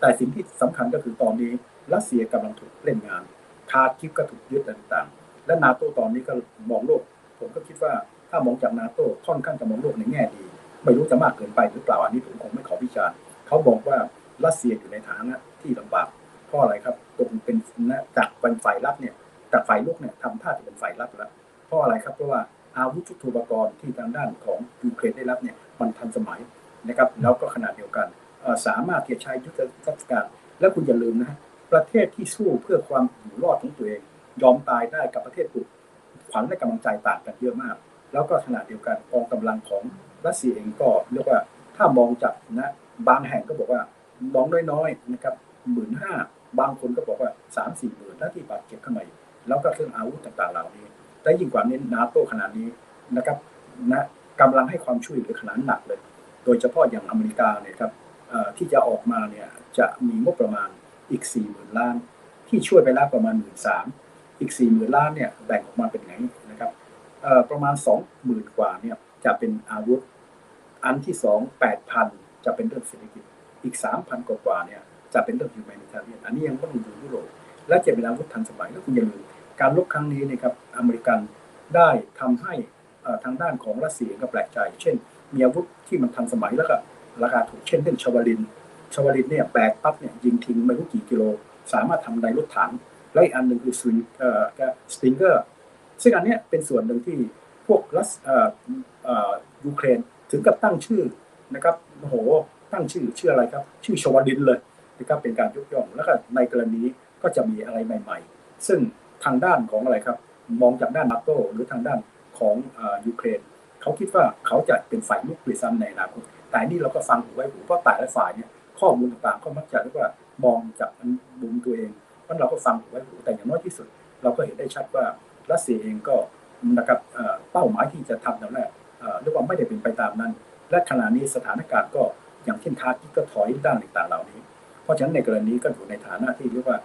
S2: แต่สิ่งที่สำคัญก็คือตอนนี้รัสเซียกำลังถูกเล่นงานคาคิฟก็ถูกยึดต่างๆ และนาโตตอนนี้ก็มองโลก ผมก็คิดว่าถ้ามองจากนาโตค่อนข้างจะมองโลกในแง่ดี ไม่รู้จะมากเกินไปหรือเปล่าอันนี้ผมคงไม่ขอวิจารณ์เขาบอกว่ารัสเซียอยู่ในฐานะที่ลำบากเพราะอะไรครับตรงเป็นนะจากเป็นฝ่ายรับเนี่ยจากฝ่ายลุกเนี่ยทำท่าจะเป็นฝ่ายรับแล้ว ราะอะไรครับเพราะว่าอาวุธยุทโธปกรณ์ที่ทางด้านของยูเครนได้รับเนี่ยมันทันสมัยนะครับแล้วก็ขนาดเดียวกันเอ่อสามารถที่จะใช้ยุทธศการแล้วคุณอย่าลืมนะฮะประเทศที่สู้เพื่อความอยู่รอดของตัวเอง ยอมตายได้กับประเทศถูกขวัญและกำลังใจต่างกันเยอะมาก แล้วก็ขนาดเดียวกันกองกำลังของรัสเซียเองก็เรียกว่าถ้ามองจากนะบางแห่งก็บอกว่ามองน้อยๆนะครับหมื่นห้าบางคนก็บอกว่าสามสี่หมื่นถ้าที่บาดเจ็บข้างในแล้วก็เครื่องอาวุธต่างๆเหล่านี้ และยิ่งกว่านี้นาโต้ขนาดนี้นะครับนะกำลังให้ความช่วยเหลือขนาดหนักเลย โดยเฉพาะอย่างอเมริกาเนี่ยครับที่จะออกมาเนี่ยจะมีงบประมาณอีก 4 0,000 ล้าน ที่ช่วยไปแล้วประมาณ 1 3ื่นอีก 4 0,000 ล้านเนี่ยแบ่งออกมาเป็นไงนะครับประมาณ 20,000 กว่าเนี่ยจะเป็นอาวุธ อันที่ 2 8,000 จะเป็นเรื่องเศรษฐกิจ อีก 3,000 กว่าๆเนี่ยจะเป็นเรื่อง humanitarian อันนี้ยังต้องอยู่ยุโรปและจะเป็นอาวุธทันสมัยแล้วคุณอย่าลืม การลบครั้งนี้นะครับอเมริกันได้ทำให้ทางด้านของรัสเซียก็แปลกใจ เช่น มีอาวุธที่มันทันสมัยแล้วก็ราคาถูกเช่นเรื่องชาวลินชาวลินเนี่ยแบกปั๊บเนี่ยยิงทิ้งไม่รู้กี่กิโล สามารถทำในรถถังแล้วอีกอันหนึ่งคือสวิงเอ่อสติงเกอร์ซึ่งอันนี้เป็นส่วนหนึ่งที่พวกรัสอ่อเอ่อยูเครนถึงกับตั้งชื่อนะครับโอ้โหตั้งชื่อชื่ออะไรครับ ชื่อชวลินเลยนะครับเป็นการยกย่องแล้วก็ในกรณีก็จะมีอะไรใหม่ ๆ ซึ่ง ทางด้านของอะไรครับ มองจากด้านนาโตหรือทางด้านของอยูเครนเขาคิดว่าเขาจะเป็นฝ่ายลุกด้วยซ้ำในอนาคตแต่นี่เราก็ฟังหูไว้หูเพราะแต่ละฝ่ายเนี่ยข้อมูลต่างๆก็มักจะเรียกว่ามองจากมุมตัวเองเพราะเราก็ฟังหูไว้หูแต่อย่างน้อยที่สุด เราก็เห็นได้ชัดว่ารัสเซียเองก็นะครับเป้าหมายที่จะทำนั่นแหละเรียกว่าไม่ได้เป็นไปตามนั้น และขณะนี้สถานการณ์ก็อย่างเช่นคาร์ที่ก็ถอยด้านต่างๆเหล่านี้ เพราะฉะนั้นในกรณีก็อยู่ในฐานะที่เรียกว่า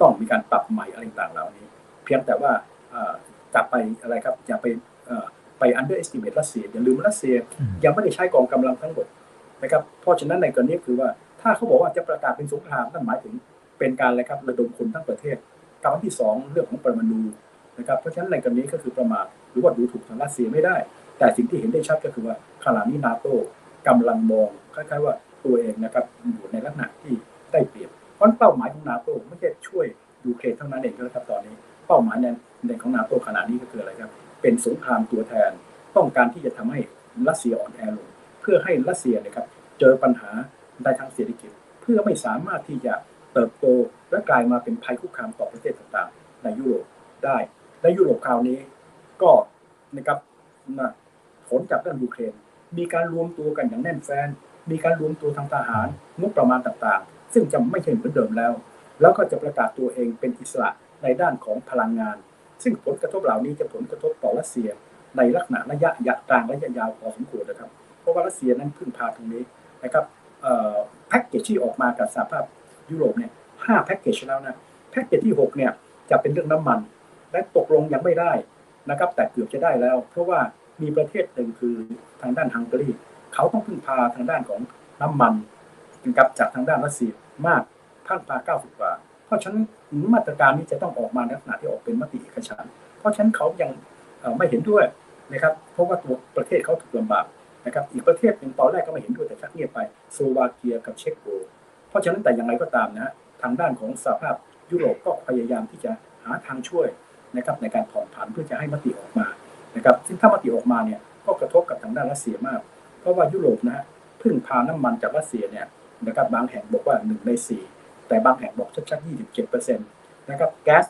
S2: ต้องมีการปรับใหม่อะไรต่างๆเหล่านี้ เพียงแต่ว่าเอ่อจะไปอะไรครับอย่าไปเอ่อไป underestimate รัสเซียอย่าลืมรัสเซียยังไม่ได้ใช้กองกำลังทั้งหมดนะครับเพราะฉะนั้นในกรณีคือว่าถ้าเขาบอกว่าจะประกาศเป็นสงครามนั่นหมายถึงเป็นการอะไรครับระดมคนทั้งประเทศการที่สองเรื่องของปรมาณูนะครับเพราะฉะนั้นในกรณีก็คือประมาทหรือว่าดูถูกทางรัสเซียไม่ได้ แต่สิ่งที่เห็นได้ชัดก็คือว่าขณะนี้นาโต้กำลังมองคล้ายๆว่าตัวเองนะครับอยู่ในลักษณะที่ได้เปรียบ เพราะเป้าหมายของนาโต้ไม่ใช่ช่วยยูเครนเท่านั้นเองนะครับตอนนี้ เป้าหมายในในของนาโต้ขณะนี้ก็คืออะไรครับ เป็นสงครามตัวแทน ต้องการที่จะทำให้รัสเซียอ่อนแอลงเพื่อให้รัสเซียนะครับ เจอปัญหาในทางเศรษฐกิจ เพื่อไม่สามารถที่จะเติบโตและกลายมาเป็นภัยคุกคามต่อประเทศต่างๆ ในยุโรปได้และยุโรปคราวนี้ก็นะครับนะผลจากเรื่องยูเครน มีการรวมตัวกันอย่างแน่นแฟ้นมีการรวมตัวทางทหาร งบประมาณต่างๆ ซึ่งจะไม่ใช่เหมือนเดิมแล้ว แล้วก็จะประกาศตัวเองเป็นอิสระในด้านของพลังงาน ซึ่งผลกระทบเหล่านี้จะผลกระทบต่อรัสเซีย ในลักษณะระยะยะกลางระยะยาวพอสมควรนะครับ เพราะว่ารัสเซียนั้นพึ่งพาตรงนี้นะครับแพ็กเกจที่ออกมากับสหภาพยุโรปเนี่ยห้าแพ็กเกจแล้วนะแพ็กเกจที่หกเนี่ยจะเป็นเรื่องน้ำมัน และตกลงยังไม่ได้นะครับ แต่เกือบจะได้แล้ว เพราะว่ามีประเทศหนึ่งคือทางด้านฮังการีเขาต้องพึ่งพาทางด้านของน้ำมัน นะครับจากทางด้านรัสเซียมากพันพาเก้าสิบกว่า เพราะฉะนั้นมาตรการนี้จะต้องออกมาในลักษณะที่ออกเป็นมติเอกฉันเพราะฉะนั้นเขายังไม่เห็นด้วยนะครับ เพราะว่าตัวประเทศเขาถูกลำบากนะครับ อีกประเทศหนึ่งตอนแรกก็ไม่เห็นด้วยแต่ชักเงียบไปโซวาเกียกับเช็กโก เพราะฉะนั้นแต่อย่างไรก็ตามนะทางด้านของสหภาพยุโรปก็พยายามที่จะหาทางช่วยนะครับในการผ่อนผันเพื่อจะให้มติออกมานะครับ ซึ่งถ้ามติออกมาเนี่ยก็กระทบกับทางด้านรัสเซียมาก เพราะว่ายุโรปนะฮะพึ่งพาน้ำมันจากรัสเซียเนี่ย นะครับบางแห่งบอกว่า 1 ใน 4 แต่บางแห่งบอกชัดๆ27%นะครับแก๊ส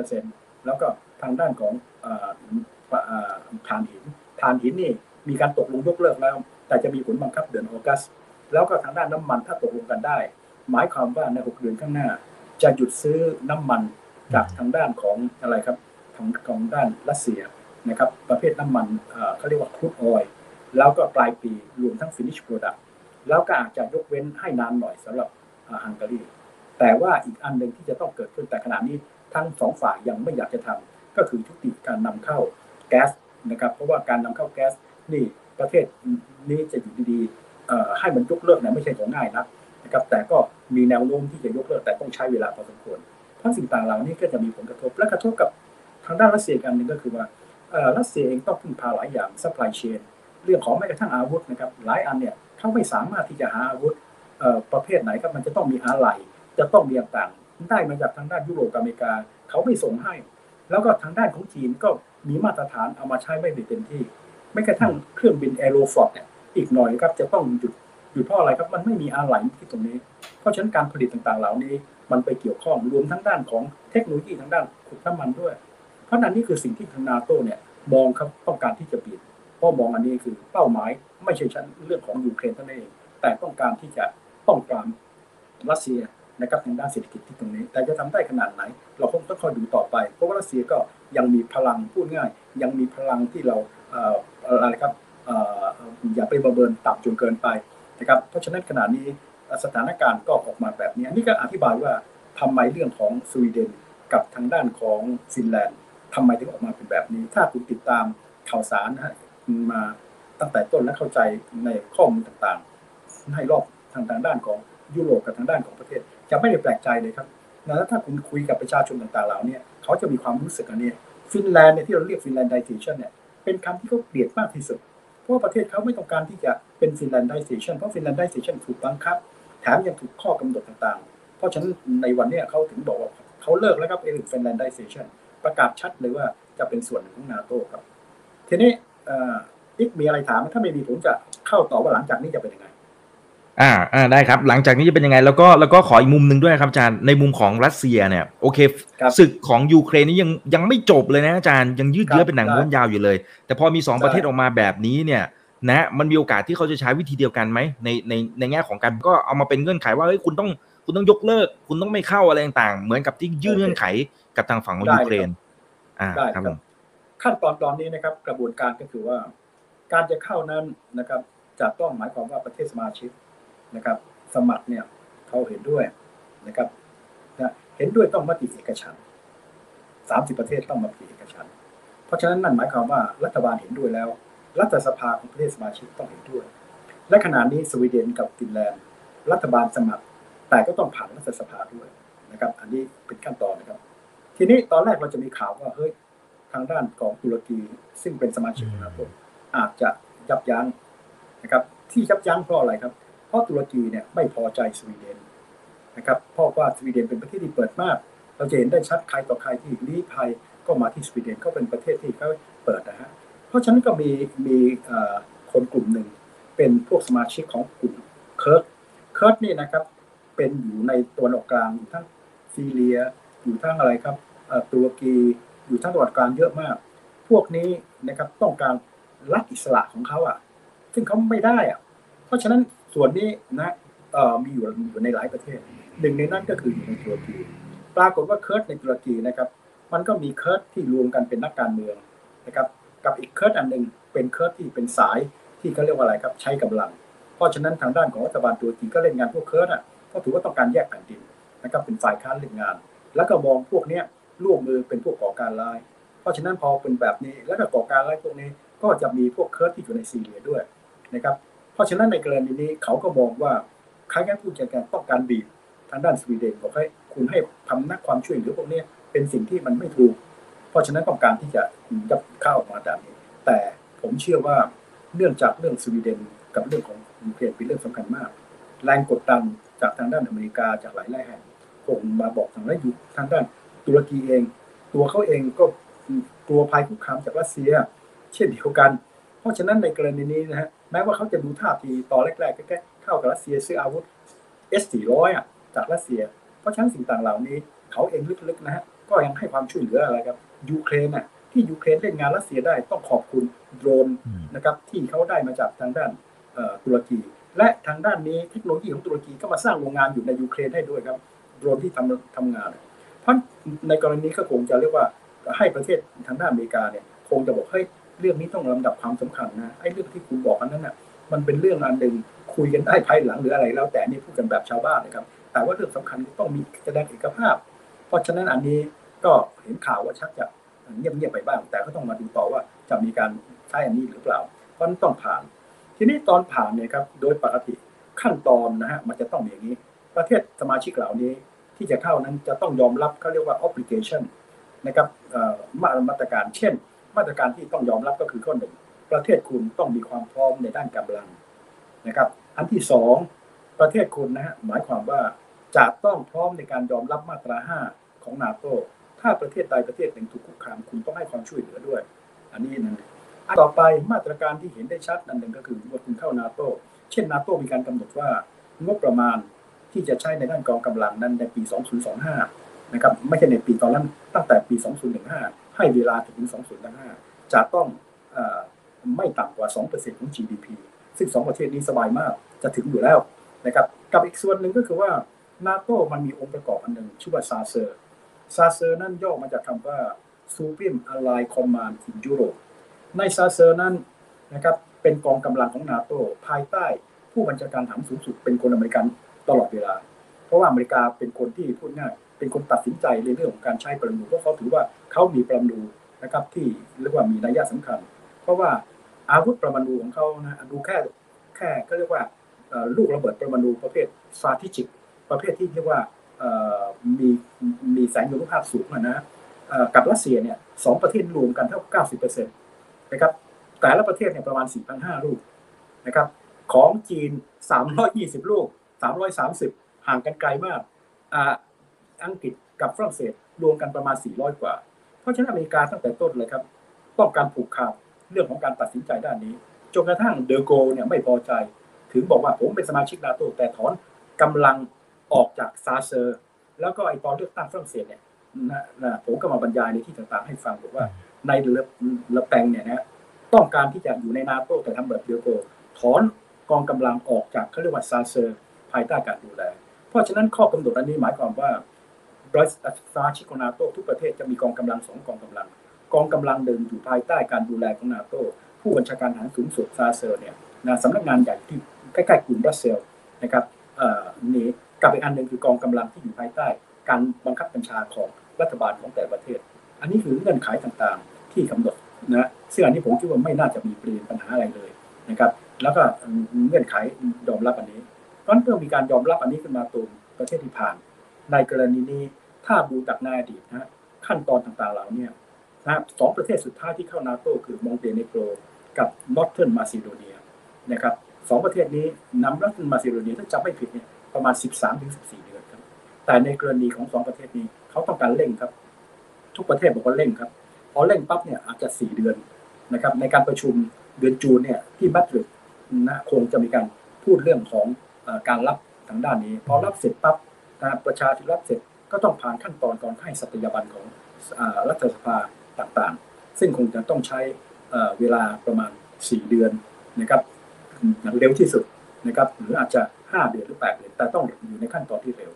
S2: 40%แล้วก็ทางด้านของถ่านหินถ่านหินนี่มีการตกลงยกเลิกแล้ว แต่จะมีผลบังคับเดือนออกัส แล้วก็ทางด้านน้ำมันถ้าตกลงกันได้ หมายความว่าใน 6 เดือนข้างหน้า จะหยุดซื้อน้ำมันจากทางด้านของอะไรครับทางของด้านรัสเซียนะครับประเภทน้ำมันเขาเรียกว่าครูดออยล์แล้วก็ปลายปีรวมทั้ง finish product แล้วก็อาจจะยกเว้นให้นานหน่อยสำหรับฮังการีแต่ว่าอีกอันหนึ่งที่จะต้องเกิดขึ้นแต่ขณะนี้ทั้งสองฝ่ายยังไม่อยากจะทำก็คือยุติการนำเข้าแก๊สนะครับเพราะว่าการนำเข้าแก๊สนี่ประเทศนี้จะอยู่ดีๆให้มันยกเลิกเนี่ยไม่ใช่ของง่ายนะนะครับแต่ก็มีแนวโน้มที่จะยกเลิกแต่ต้องใช้เวลาพอสมควรทั้งสิ่งต่างเหล่านี้ก็จะมีผลกระทบและกระทบกับทางด้านรัสเซียอันหนึ่งก็คือว่ารัสเซียเองต้องพึ่งพาหลายอย่าง supply chainเรื่องของแม้กระทั่งอาวุธนะครับหลายอันเนี่ย เขาไม่สามารถที่จะหาอาวุธประเภทไหนก็มันจะต้องมีอะไหล่จะต้องมีต่างได้มาจากทางด้านยุโรปอเมริกา เขาไม่ส่งให้ แล้วก็ทางด้านของจีนก็มีมาตรฐานเอามาใช้ไม่ได้เต็มที่ไม่กระทั่งเครื่องบินแอโรฟอร์ดเนี่ยอีกหน่อยครับจะต้องหยุดหยุดเพราะอะไรครับมันไม่มีอะไหล่ที่ตรงนี้ เพราะฉะนั้นการผลิตต่างๆ เหล่านี้ มันไปเกี่ยวข้องรวมทั้งด้านของเทคโนโลยีทางด้านขุดน้ำมันด้วย เพราะนั้นนี่คือสิ่งที่ทางนาโตเนี่ยมองครับต้องการที่จะปิดเพราะมองอันนี้คือเป้าหมายไม่ใช่ชั้นเรื่องของยูเครนเท่านั้นเอง แต่ต้องการที่จะป้องกันรัสเซียนะครับทางด้านเศรษฐกิจที่ตรงนี้ แต่จะทำได้ขนาดไหน เราคงต้องคอยดูต่อไป เพราะว่ารัสเซียก็ยังมีพลังพูดง่าย ยังมีพลังที่เราอะไรครับอย่าไปประเมินต่ำจนเกินไปนะครับเพราะฉะนั้นขณะนี้สถานการณ์ก็ออกมาแบบนี้นี่ก็อธิบายว่าทำไมเรื่องของสวีเดนกับทางด้านของฟินแลนด์ทำไมถึงออกมาเป็นแบบนี้ ถ้าคุณติดตามข่าวสารนะฮะ มาตั้งแต่ต้นและเข้าใจในข้อมูลต่างๆ ให้รอบทางทางด้านของยุโรปกับทางด้านของประเทศ จะไม่ได้แปลกใจเลยครับแล้วถ้าคุณคุยกับประชาชนต่างๆเหล่านี้เขาจะมีความรู้สึกอันนี้ฟินแลนด์เนี่ยที่เราเรียก Finlandization เนี่ยเป็นคำที่เขาเกลียดมากที่สุด เพราะประเทศเขาไม่ต้องการที่จะเป็น Finlandization เพราะ Finlandization ถูกบังคับ แถมยังถูกข้อกำหนดต่างๆ เพราะฉะนั้นในวันนี้เขาถึงบอกว่าเขาเลิกแล้วครับเลิก Finlandization ประกาศชัดเลยว่าจะเป็นส่วนหนึ่งของนาโต้ครับทีนี้ อีกมีอะไรถามถ้าไม่มีผมจะเข้าต่อว่าหลังจากนี้จะเป็นยังไง
S1: อ่าอ่าได้ครับ หลังจากนี้จะเป็นยังไง แล้วก็แล้วก็ขออีกมุมหนึ่งด้วยครับอาจารย์ในมุมของรัสเซียเนี่ยโอเคศึกของยูเครนนี่ยังยังไม่จบเลยนะอาจารย์ยังยืดเยื้อเป็นหนังม้วนยาวอยู่เลย แต่พอมีสองประเทศออกมาแบบนี้เนี่ยนะมันมีโอกาสที่เขาจะใช้วิธีเดียวกันไหมในในในแง่ของการก็เอามาเป็นเงื่อนไขว่าเฮ้ยคุณต้องคุณต้องยกเลิก คุณต้องไม่เข้าอะไรต่างๆ เหมือนกับที่ยื่นเงื่อนไขกับทางฝั่งของยูเครน อ่าครับผม
S2: ขั้นตอนตอนนี้นะครับ กระบวนการก็คือว่า การจะเข้านั้นนะครับจะต้องหมายความว่าประเทศสมาชิกนะครับ สมัครเนี่ยเขาเห็นด้วยนะครับนะเห็นด้วยต้องมติเอกฉันสามสิบประเทศต้องมติเอกฉันเพราะฉะนั้นนั่นหมายความว่ารัฐบาลเห็นด้วยแล้ว รัฐสภาของประเทศสมาชิกต้องเห็นด้วย และขณะนี้สวีเดนกับฟินแลนด์ รัฐบาลสมัคร แต่ก็ต้องผ่านรัฐสภาด้วยนะครับ อันนี้เป็นขั้นตอนนะครับ ทีนี้ตอนแรกเราจะมีข่าวว่าเฮ้ย ทางด้านของตุรกีซึ่งเป็นสมาชิกของนาโตอาจจะยับยั้งนะครับ ที่ยับยั้งเพราะอะไรครับ เพราะตุรกีเนี่ยไม่พอใจสวีเดนนะครับเพราะว่าสวีเดนเป็นประเทศที่เปิดมาก เราจะเห็นได้ชัดใครต่อใครที่ลี้ภัยก็มาที่สวีเดนก็เป็นประเทศที่เขาเปิดนะฮะเพราะฉะนั้นก็มีมีเอ่อคนกลุ่มหนึ่งเป็นพวกสมาชิกของกลุ่มเคิร์ดเคิร์ดนี่นะครับเป็นอยู่ในตะวันออกกลางอยู่ทั้งซีเรียอยู่ทั้งอะไรครับเอ่อตุรกี อยู่ทั้งตะวันออกกลางเยอะมาก พวกนี้นะครับต้องการรัฐอิสระของเขาอะ ซึ่งเขาไม่ได้อะ เพราะฉะนั้นส่วนนี้นะเอ่อมีอยู่อยู่ในหลายประเทศ หนึ่งในนั้นก็คืออยู่ในตุรกีปรากฏว่าเคิร์ดในตุรกีนะครับ มันก็มีเคิร์ดที่รวมกันเป็นนักการเมืองนะครับ กับอีกเคิร์ดอันหนึ่งเป็นเคิร์ดที่เป็นสายที่เขาเรียกว่าอะไรครับ ใช้กำลัง เพราะฉะนั้นทางด้านของรัฐบาลตุรกีก็เล่นงานพวกเคิร์ดอะก็ถือว่าต้องการแยกแผ่นดินนะครับเป็นฝ่ายค้านเล่นงาน แล้วก็มองพวกเนี้ย ร่วมมือเป็นพวกก่อการร้าย เพราะฉะนั้นพอเป็นแบบนี้แล้วก็ก่อการร้ายพวกนี้ก็จะมีพวกเคิร์ดที่อยู่ในซีเรียด้วยนะครับ เพราะฉะนั้นในกรณีนี้เขาก็มองว่าคล้ายๆผู้จัดการต้องการบีบทางด้านสวีเดนบอกให้คุณให้ทำนักความช่วยเหลือพวกนี้เป็นสิ่งที่มันไม่ถูก เพราะฉะนั้นต้องการที่จะยับเข้าออกมาแบบนี้ แต่ผมเชื่อว่าเนื่องจากเรื่องสวีเดนกับเรื่องของยูเครนเป็นเรื่องสำคัญมาก แรงกดดันจากทางด้านอเมริกาจากหลายๆแห่งคงมาบอกทางด้านยูทางด้าน ตุรกีเอง ตัวเขาเองก็กลัวภัยคุกคามจากรัสเซีย เช่นเดียวกัน เพราะฉะนั้นในกรณีนี้นะฮะแม้ว่าเขาจะดูท่าทีตอนแรกๆใกล้ๆเข้ากับรัสเซียซื้ออาวุธ S400 อะจากรัสเซีย เพราะฉะนั้นสิ่งต่างเหล่านี้ เขาเองลึกๆนะฮะก็ยังให้ความช่วยเหลืออะไรครับยูเครนอะที่ยูเครนเล่นงานรัสเซียได้ต้องขอบคุณโดรน
S1: อืม
S2: นะครับที่เขาได้มาจากทางด้านเอ่อตุรกี และทางด้านนี้เทคโนโลยีของตุรกีก็มาสร้างโรงงานอยู่ในยูเครนให้ด้วยครับโดรนที่ทำทำงานเพ ราะในกรณีก็คงจะเรียกว่าให้ประเทศทางด้านอเมริกาเนี่ยคงจะบอกเฮ้ยเรื่องนี้ต้องลำดับความสำคัญนะไอ้เรื่องที่คุณบอกอันนั้นน่ะมันเป็นเรื่องอันหนึ่งคุยกันได้ภายหลังหรืออะไรแล้วแต่นี่พูดกันแบบชาวบ้านนะครับ แต่ว่าเรื่องสำคัญต้องมีแสดงเอกภาพ เพราะฉะนั้นอันนี้ก็เห็นข่าวว่าชักจะเงียบๆไปบ้าง แต่ก็ต้องมาดูต่อว่าจะมีการใช้อันนี้หรือเปล่าเพราะฉะนั้นต้องผ่าน ทีนี้ตอนผ่านเนี่ยครับโดยปกติขั้นตอนนะฮะมันจะต้องมีอย่างนี้ ประเทศสมาชิกเหล่านี้ ที่จะเข้านั้นจะต้องยอมรับเขาเรียกว่า obligation นะครับมาตรการ เช่น มาตรการที่ต้องยอมรับก็คือข้อหนึ่งประเทศคุณต้องมีความพร้อมในด้านกำลังนะครับ อันที่สองประเทศคุณนะฮะหมายความว่าจะต้องพร้อมในการยอมรับมาตราห้าของนาโตถ้าประเทศใดประเทศหนึ่งถูกคุกคามคุณต้องให้ความช่วยเหลือด้วย อันนี้นั่นอันต่อไปมาตรการที่เห็นได้ชัดนั่นหนึ่งก็คือเมื่อคุณเข้านาโตเช่นนาโตมีการกำหนดว่างบประมาณ ที่จะใช้ในด้านกองกำลังนั้นในปี 2025 นะครับไม่ใช่ในปีตอนนั้นตั้งแต่ปี 2015 ให้เวลาถึง 2025 จะต้องอไม่ต่ำกว่า 2%ของ GDP ซึ่งสองประเทศนี้สบายมากจะถึงอยู่แล้วนะครับกับอีกส่วนหนึ่งก็คือว่านาโตมันมีองค์ประกอบอันหนึ่งชื่อว่าซาเซอร์SACEUR นั่นย่อมาจากคำว่า Supreme Allied Command in Europe ใน SACEUR นั้นนะครับเป็นกองกำลังของนาโตภายใต้ผู้บัญชาการทหารสูงสุดเป็นคนอเมริกัน ตลอดเวลา เพราะว่าอเมริกาเป็นคนที่พูดง่าย เป็นคนตัดสินใจในเรื่องของการใช้ปรมาณูเพราะเขาถือว่าเขามีปรมาณูนะครับที่เรียกว่ามีนัยยะสำคัญ เพราะว่าอาวุธปรมาณูของเขานะดูแค่แค่ก็เรียกว่าลูกระเบิดปรมาณูประเภทซาทิจิกประเภทที่เรียกว่ามีมีแสงยนุภาพสูงอะนะกับรัสเซียเนี่ยสองประเทศรวมกันเท่ากับ90%นะครับแต่ละประเทศเนี่ยประมาณ 4,500 ลูกนะครับของจีน 320 ลูก 330ห่างกันไกลมากอ่าอังกฤษกับฝรั่งเศสรวมกันประมาณ400กว่า เพราะฉะนั้นอเมริกาตั้งแต่ต้นเลยครับต้องการผูกขาดเรื่องของการตัดสินใจด้านนี้จนกระทั่งเดอโกลเนี่ยไม่พอใจ ถึงบอกว่าผมเป็นสมาชิกนาโตแต่ถอนกำลังออกจาก SACEUR แล้วก็ไอตอนเลือกตั้งฝรั่งเศสเนี่ยนะนะผมก็มาบรรยายในที่ต่างๆให้ฟังบอกว่านางเลอเลอแปนเนี่ยนะต้องการที่จะอยู่ในนาโตแต่ทำแบบเดอโกลถอนกองกำลังออกจากเขาเรียกว่า SACEUR ภายใต้การดูแล เพราะฉะนั้นข้อกำหนดอันนี้หมายความว่ารัฐสมาชิกนาโตทุกประเทศจะมีกองกำลังสองกองกำลัง กองกำลังเดิมอยู่ภายใต้การดูแลของนาโตผู้บัญชาการทหารสูงสุดซาเซอร์เนี่ยนะสำนักงานใหญ่ที่ใกล้ๆกรุงบรัสเซลนะครับอ่อนี่กับอีกอันหนึ่งคือกองกำลังที่อยู่ภายใต้ การบังคับบัญชาของรัฐบาลของแต่ประเทศ อันนี้คือเงื่อนไขต่างๆ ที่กำหนดนะซึ่งอันนี้ผมคิดว่าไม่น่าจะมีประเด็นปัญหาอะไรเลยนะครับ แล้วก็เงื่อนไขยอมรับอันนี้ นั้นเมื่อมีการยอมรับอันนี้ขึ้นมาตรงประเทศที่ผ่าน ในกรณีนี้ถ้าดูจากในอดีตนะขั้นตอนต่างๆเหล่านี้นะสองประเทศสุดท้ายที่เข้านาโตคือมอนเตเนโกรกับนอร์เทิร์นมาซิโดเนียนะครับสองประเทศนี้นำนอร์เทิร์นมาซิโดเนียถ้าจำไม่ผิดเนี่ยประมาณ 13-14 เดือนครับ แต่ในกรณีของสองประเทศนี้เขาต้องการเร่งครับ ทุกประเทศบอกว่าเร่งครับพอเร่งปั๊บเนี่ยอาจจะ 4 เดือนนะครับในการประชุมเดือน June เนี่ยที่มาดริดนะคงจะมีการพูดเรื่องของ การรับทางด้านนี้ พอรับเสร็จปั๊บนะประชาธิรับเสร็จก็ต้องผ่านขั้นตอนก่อนให้สัตยาบันของรัฐสภาต่างๆ ซึ่งคงจะต้องใช้เวลาประมาณ 4 เดือนนะครับอย่างเร็วที่สุดนะครับหรืออาจจะ 5 เดือนหรือ 8 เดือน แต่ต้องอยู่ในขั้นตอนที่เร็ว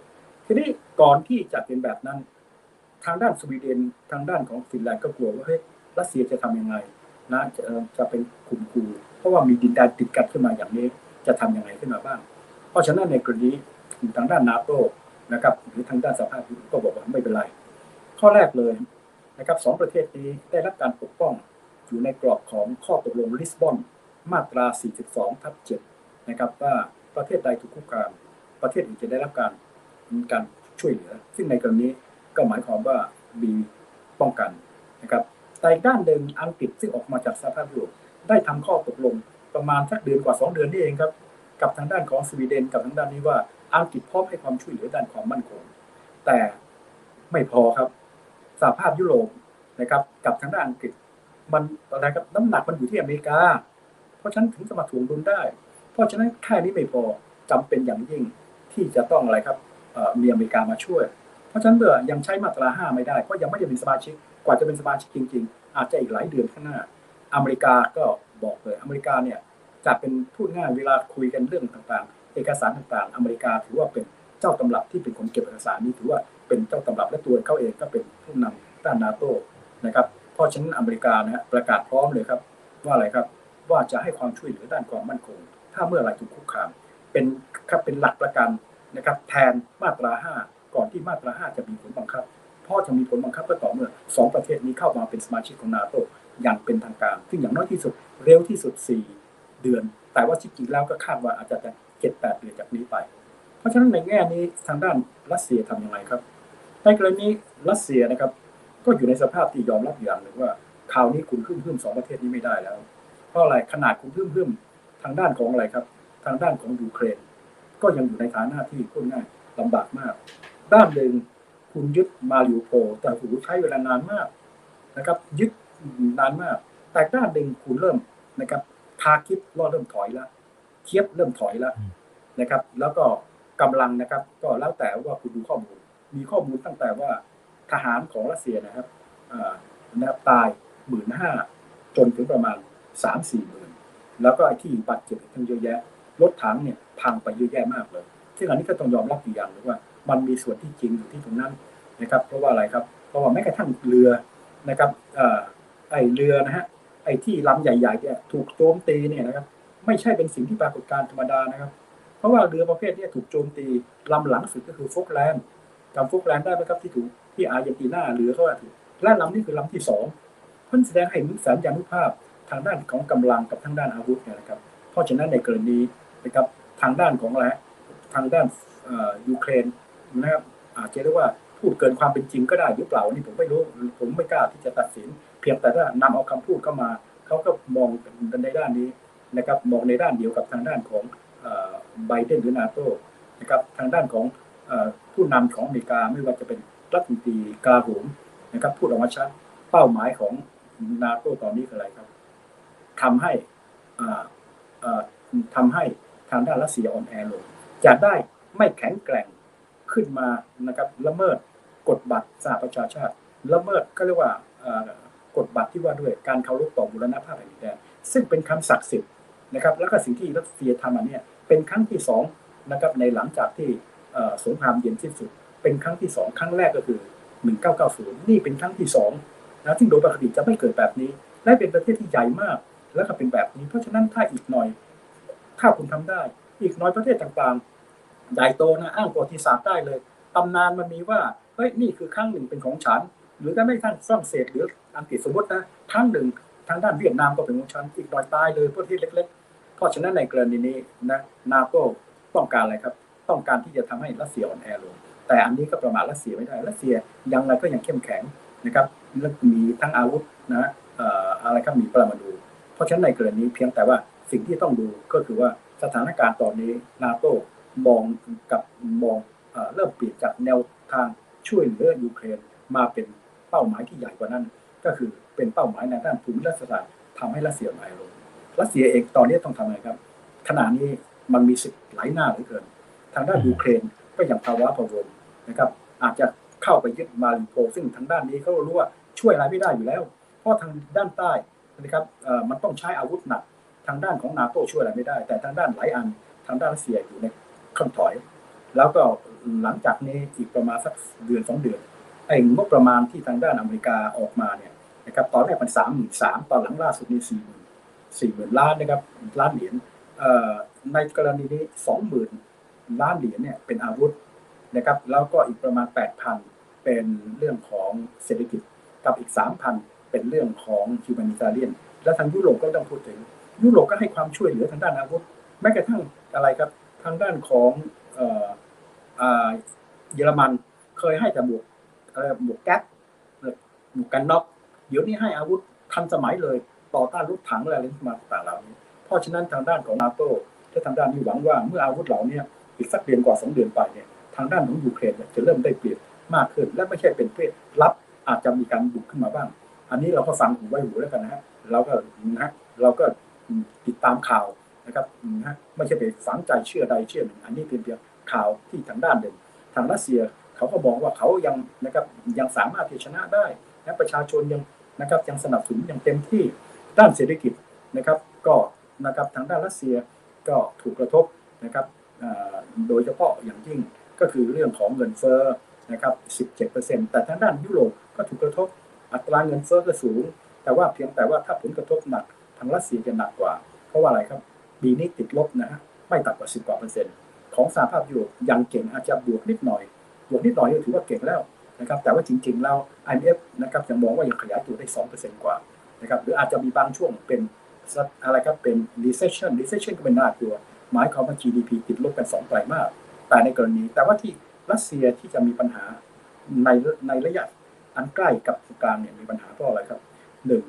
S2: ทีนี้ก่อนที่จะเป็นแบบนั้น ทางด้านสวีเดนทางด้านของฟินแลนด์ก็กลัวว่าเฮ้ยรัสเซียจะทำยังไงนะจะจะเป็นขุมคูเพราะว่ามีดินแดนติดกันขึ้นมาอย่างนี้จะทำยังไงขึ้นมาบ้าง เพราะฉะนั้นในกรณีทางด้านนาโตนะครับหรือทางด้านสภาพยุโรปก็บอกว่าไม่เป็นไร ข้อแรกเลยนะครับสองประเทศนี้ได้รับการปกป้องอยู่ในกรอบของข้อตกลงลิสบอนมาตรา 42 ทับ 7 นะครับว่าประเทศใดถูกคุกคามประเทศอื่นจะได้รับการการช่วยเหลือ ซึ่งในกรณีก็หมายความว่ามีป้องกันนะครับแต่ด้านหนึ่งอังกฤษซึ่งออกมาจากสภาพยุโรปได้ทำข้อตกลงประมาณสักเดือนกว่า 2 เดือนนี่เองครับ กับทางด้านของสวีเดนกับทางด้านนี้ว่าอังกฤษพร้อมให้ความช่วยเหลือด้านความมั่นคง แต่ไม่พอครับสหภาพยุโรปนะครับ กับทางด้านอังกฤษมันอะไรครับน้ำหนักมันอยู่ที่อเมริกา เพราะฉะนั้นถึงจะมาถ่วงดุลได้ เพราะฉะนั้นแค่นี้ไม่พอจำเป็นอย่างยิ่งที่จะต้องอะไรครับมีอเมริกามาช่วย เพราะฉะนั้นเมื่อยังใช้มาตราห้าไม่ได้เพราะยังไม่ได้เป็นสมาชิกกว่าจะเป็นสมาชิกจริง ๆ อาจจะอีกหลายเดือนข้างหน้า อเมริกาก็บอกเลยอเมริกาเนี่ย จะเป็นพูดง่ายเวลาคุยกันเรื่องต่างๆ เอกสารต่างๆ อเมริกาถือว่าเป็นเจ้าตำรับที่เป็นคนเก็บเอกสารนี้ถือว่าเป็นเจ้าตำรับและตัวเขาเองก็เป็นผู้นำด้านนาโต้นะครับเพราะฉะนั้นอเมริกานะฮะประกาศพร้อมเลยครับว่าอะไรครับว่าจะให้ความช่วยเหลือด้านความมั่นคง ถ้าเมื่อไรถูกคุกคาม เป็นครับเป็นหลักประกันนะครับแทนมาตรา 5 ก่อนที่มาตรา 5 จะมีผลบังคับ เพราะจะมีผลบังคับก็ต่อเมื่อสองประเทศนี้เข้ามาเป็นสมาชิกของนาโตอย่างเป็นทางการ ซึ่งอย่างน้อยที่สุดเร็วที่สุด 4 เดือน แต่ว่าจริงๆแล้วก็คาดว่าอาจจะเจ็ดแปดเดือนจากนี้ไป เพราะฉะนั้นในแง่นี้ทางด้านรัสเซียทำยังไงครับ ในกรณีรัสเซียนะครับ ก็อยู่ในสภาพที่ยอมรับอย่างหนึ่งว่าคราวนี้คุณพึ่มพึ่มสองประเทศนี้ไม่ได้แล้ว เพราะอะไรขนาดคุณพึ่มพึ่มทางด้านของอะไรครับ ทางด้านของยูเครน ก็ยังอยู่ในฐานะที่พูดง่ายลำบากมาก ด้านหนึ่งคุณยึดมาริโอโพแต่คุณใช้เวลานานมากนะครับ ยึดนานมาก แต่ด้านหนึ่งคุณเริ่มนะครับ คาคิปก็เริ่มถอยแล้วเคียบเริ่มถอยแล้วนะครับ แล้วก็กำลังนะครับ ก็แล้วแต่ว่าคุณดูข้อมูล มีข้อมูลตั้งแต่ว่าทหารของรัสเซียนะครับอ่านะครับตายหมื่นห้าจนถึงประมาณสามสี่หมื่นแล้วก็ไอ้ที่บาดเจ็บอีกตั้งเยอะแยะรถถังเนี่ยพังไปเยอะแยะมากเลย ซึ่งอันนี้ก็ต้องยอมรับอยู่อย่างหนึงว่า มันมีส่วนที่จริงอยู่ที่ตรงนั้นนะครับ เพราะว่าอะไรครับ เพราะว่าแม้กระทั่งเรือนะครับเอ่อไอเรือนะฮะ ไอ้ที่ลำใหญ่ๆเนี่ยถูกโจมตีเนี่ยนะครับ ไม่ใช่เป็นสิ่งที่ปรากฏการธรรมดานะครับ เพราะว่าเรือประเภทนี้ถูกโจมตีลำหลังสุดก็คือฟอล์กแลนด์จำฟอล์กแลนด์ได้ไหมครับที่ถูกที่อาร์เจนตินาเรือเขาว่าถูกและลำนี้คือลำที่สองเพื่อแสดงให้เห็นแสนยานุภาพทางด้านของกำลังกับทางด้านอาวุธเนี่ยนะครับ เพราะฉะนั้นในกรณีนะครับทางด้านของอะไรฮะทางด้านยูเครนนะครับอาจจะเรียกว่าพูดเกินความเป็นจริงก็ได้หรือเปล่าอันนี่ผมไม่รู้ผมไม่กล้าที่จะตัดสิน พียงแต่ว่านำเอาคำพูดเข้ามา เขาก็มองในด้านนี้นะครับมองในด้านเดียวกับทางด้านของไบเดนหรือนาโตนะครับทางด้านของอผู้นำของอเมริกาไม่ว่าจะเป็นรัฐมนตรีกาโหมนะครับพูดออกมาชัดเป้าหมายของนาโตตอนนี้คืออะไรครับทำให้อ่าอ่าทำให้ทางด้านรัสเซียอ่อนแอลงจะได้ไม่แข็งแกร่งขึ้นมานะครับละเมิดกฎบัตรสหประชาชาติละเมิดก็เรียกว่า กฎบัตรที่ว่าด้วยการเคารพต่อบูรณภาพแผ่นดินแดนซึ่งเป็นคำศักดิ์สิทธิ์นะครับแล้วก็สิ่งที่รัสเซียทำอันเนี้ยเป็นครั้งที่สองนะครับในหลังจากที่สงครามเย็นสิ้นสุด เป็นครั้งที่สองครั้งแรกก็คือ 1990 นี่เป็นครั้งที่สองนะซึ่งโดยปกติจะไม่เกิดแบบนี้ และเป็นประเทศที่ใหญ่มาก แล้วก็เป็นแบบนี้ เพราะฉะนั้นถ้าอีกหน่อย ถ้าคุณทำได้ อีกน่อยประเทศต่างๆ ใหญ่โตนะอ้างประวัติศาสตร์ได้เลยตำนานมันมีว่าเฮ้ยนี่คือครั้งหนึ่งเป็นของฉัน หรือถ้าไม่ทั้งฝรั่งเศสหรืออังกฤษสมมตินะครั้งหนึ่งทางด้านเวียดนามก็เป็นของฉันอีกหน่อยตายเลยประเทศเล็ก ๆ เพราะฉะนั้นในกรณีนี้นะนาโตต้องการอะไรครับ ต้องการที่จะทำให้รัสเซียอ่อนแอลงแต่อันนี้ก็ประมาทรัสเซียไม่ได้รัสเซียยังไงก็ยังเข้มแข็งนะครับและมีทั้งอาวุธนะอะไรครับมีปรมาณูเพราะฉะนั้นในกรณีเพียงแต่ว่าสิ่งที่ต้องดูก็คือว่าสถานการณ์ตอนนี้นาโตมองกับมองเริ่มเปลี่ยนจากแนวทางช่วยเหลือยูเครนมาเป็น เป้าหมายที่ใหญ่กว่านั้น ก็คือเป็นเป้าหมายในด้านภูมิรัฐศาสตร์ทำให้รัสเซียอ่อนแอลงรัสเซียเองตอนนี้ต้องทำอะไรครับ ขณะนี้มันมีสิทธิ์หลายหน้าเหลือเกิน ทางด้านยูเครนก็ยังพะว้าพะวงนะครับ อาจจะเข้าไปยึดมาริอูโปลซึ่งทางด้านนี้เขารู้ว่าช่วยอะไรไม่ได้อยู่แล้ว เพราะทางด้านใต้นะครับมันต้องใช้อาวุธหนัก ทางด้านของนาโต้ช่วยอะไรไม่ได้ แต่ทางด้านหลายอันทางด้านรัสเซียอยู่ในขั้นถอย แล้วก็หลังจากนี้อีกประมาณสักเดือนสองเดือน ไอ้งบประมาณที่ทางด้านอเมริกาออกมาเนี่ยนะครับตอนแรกมันสามหมื่นสามตอนหลังล่าสุดนี่สี่หมื่นสี่หมื่นล้านนะครับล้านเหรียญในกรณีนี้สองหมื่นล้านเหรียญเนี่ยเป็นอาวุธนะครับแล้วก็อีกประมาณแปดพันเป็นเรื่องของเศรษฐกิจกับอีกสามพันเป็นเรื่องของฮิวแมนิตาเลียนและทางยุโรปก็ต้องพูดถึง ยุโรปก็ให้ความช่วยเหลือทางด้านอาวุธแม้กระทั่งอะไรครับทางด้านของเยอรมันเคยให้แต่บวก อะไรบวกแก๊สบวกกันน็อกเดี๋ยวนี้ให้อาวุธทันสมัยเลย ต่อต้านรถถังอะไรมาต่างๆเหล่านี้ เพราะฉะนั้นทางด้านของนาโต้และทางด้านนี้หวังว่าเมื่ออาวุธเหล่านี้อีกสักเดือนกว่าสองเดือนไปเนี่ยทางด้านของยูเครนจะเริ่มได้เปรียบมากขึ้น และไม่ใช่เป็นเพศลับอาจจะมีการบุกขึ้นมาบ้าง อันนี้เราก็ฟังหูไว้หูแล้วกันนะฮะเราก็นะฮะเราก็ติดตามข่าวนะครับนะฮะไม่ใช่ไปฝังใจเชื่อใดเชื่อหนึ่ง อันนี้เป็นเพียงข่าวที่ทางด้านหนึ่ง ทางรัสเซีย เขาก็มองว่าเขายังนะครับยังสามารถที่ชนะได้นะประชาชนยังนะครับยังสนับสนุนอย่างเต็มที่ด้านเศรษฐกิจนะครับ ก็นะครับทางด้านรัสเซียก็ถูกกระทบนะครับโดยเฉพาะอย่างยิ่งก็คือเรื่องของเงินเฟ้อนะครับ 17%แต่ทางด้านยุโรปก็ถูกกระทบอัตราเงินเฟ้อก็สูง แต่ว่าเพียงแต่ว่าถ้าผลกระทบหนักทางรัสเซียจะหนักกว่า เพราะว่าอะไรครับปีนี้ติดลบนะฮะไม่ต่ำกว่า 10กว่าเปอร์เซ็นต์ของสหภาพยุโรปยังเก่งอาจจะบวกนิดหน่อย บวกนิดหน่อยก็ถือว่าเก่งแล้วนะครับแต่ว่าจริง ๆ แล้ว IMF นะครับยังมองว่ายังขยายตัวได้2%กว่านะครับหรืออาจจะมีบางช่วงเป็นอะไรครับเป็น recession recession ก็เป็นน่ากลัว หมายความว่า GDP ติดลบกัน2ไตรมาสแต่ในกรณี แต่ว่าที่รัสเซียที่จะมีปัญหาในในระยะอันใกล้กับกลางเนี่ยมีปัญหาเพราะอะไรครับหนึ่ง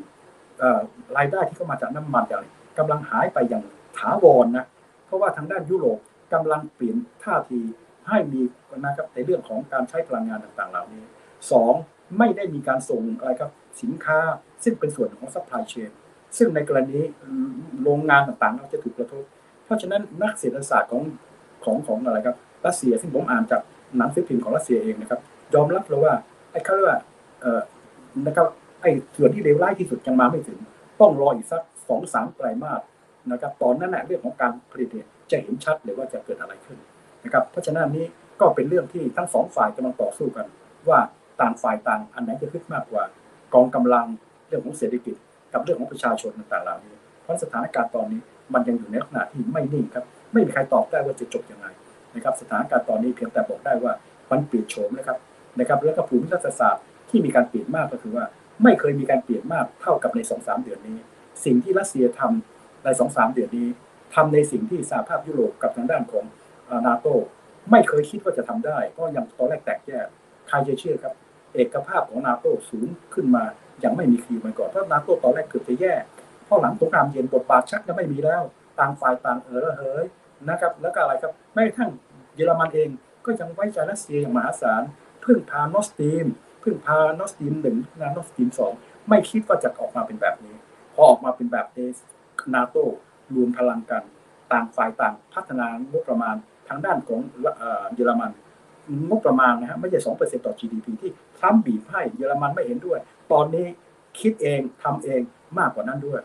S2: รายได้ที่เข้ามาจากน้ำมันจากอะไรกำลังหายไปอย่างถาวรนะเพราะว่าทางด้านยุโรปกำลังเปลี่ยนท่าที ให้มีนะครับในเรื่องของการใช้พลังงานต่างๆ เหล่านี้สองไม่ได้มีการส่งอะไรครับสินค้าซึ่งเป็นส่วนของ supply chain ซึ่งในกรณีโรงงานต่างๆเราจะถูกกระทบ เพราะฉะนั้นนักเศรษฐศาสตร์ของของของอะไรครับรัสเซียซึ่งผมอ่านจากหนังสือพิมพ์ของรัสเซียเองนะครับยอมรับเลยว่าไอ้เขาเรียกว่าเอ่อนะครับไอ้ส่วนที่เลวร้ายที่สุดยังมาไม่ถึง ต้องรออีกสักสองสามไตรมาสนะครับตอนนั้นแหละเรื่องของการผลิตเนี่ยจะเห็นชัดเลยว่าจะเกิดอะไรขึ้น นะครับเพราะฉะนั้นนี้ก็เป็นเรื่องที่ทั้งสองฝ่ายกำลังต่อสู้กัน ว่าต่างฝ่ายต่างอันไหนจะขึ้นมากกว่ากองกำลังเรื่องของเศรษฐกิจ กับเรื่องของประชาชนต่างๆเหล่านี้เพราะสถานการณ์ตอนนี้มันยังอยู่ในลักษณะที่ไม่นิ่งครับไม่มีใครตอบได้ว่าจะจบยังไงนะครับสถานการณ์ตอนนี้เพียงแต่บอกได้ว่ามันเปลี่ยนโฉมนะครับนะครับแล้วก็ภูมิรัฐศาสตร์ที่มีการเปลี่ยนมากก็คือว่า ไม่เคยมีการเปลี่ยนมากเท่ากับในสองสามเดือนนี้ สิ่งที่รัสเซียทำในสองสามเดือนนี้ทำในสิ่งที่สหภาพยุโรปกับทางด้านของ นาโตไม่เคยคิดว่าจะทำได้เพราะยังตอนแรกแตกแยกใครจะเชื่อครับ เอกภาพของนาโตสูงขึ้นมาย่างไม่มีคีมาก่อนเพราะนาโตตอนแรกเกือบจะแย่พอหลังสงครามเย็นบทบาทชักจะไม่มีแล้ว ต่างฝ่ายต่างเออระเหยนะครับ แล้วก็อะไรครับแม้กระทั่งเยอรมันเองก็ยังไว้ใจรัสเซียอย่างมหาศาลพึ่งพานอสตีมพึ่งพานอสตีมหนึ่งนานอสตีมสองไม่คิดว่าจะออกมาเป็นแบบนี้ พอออกมาเป็นแบบนี้นาโตรวมพลังกัน ต่างฝ่ายต่างพัฒนางบประมาณ ทางด้านของเยอรมันงบประมาณนะฮะไม่ใช่สองเปอร์เซ็นต์ต่อ GDP ที่ทรัมป์บีบให้เยอรมันไม่เห็นด้วย ตอนนี้คิดเองทำเองมากกว่านั้นด้วย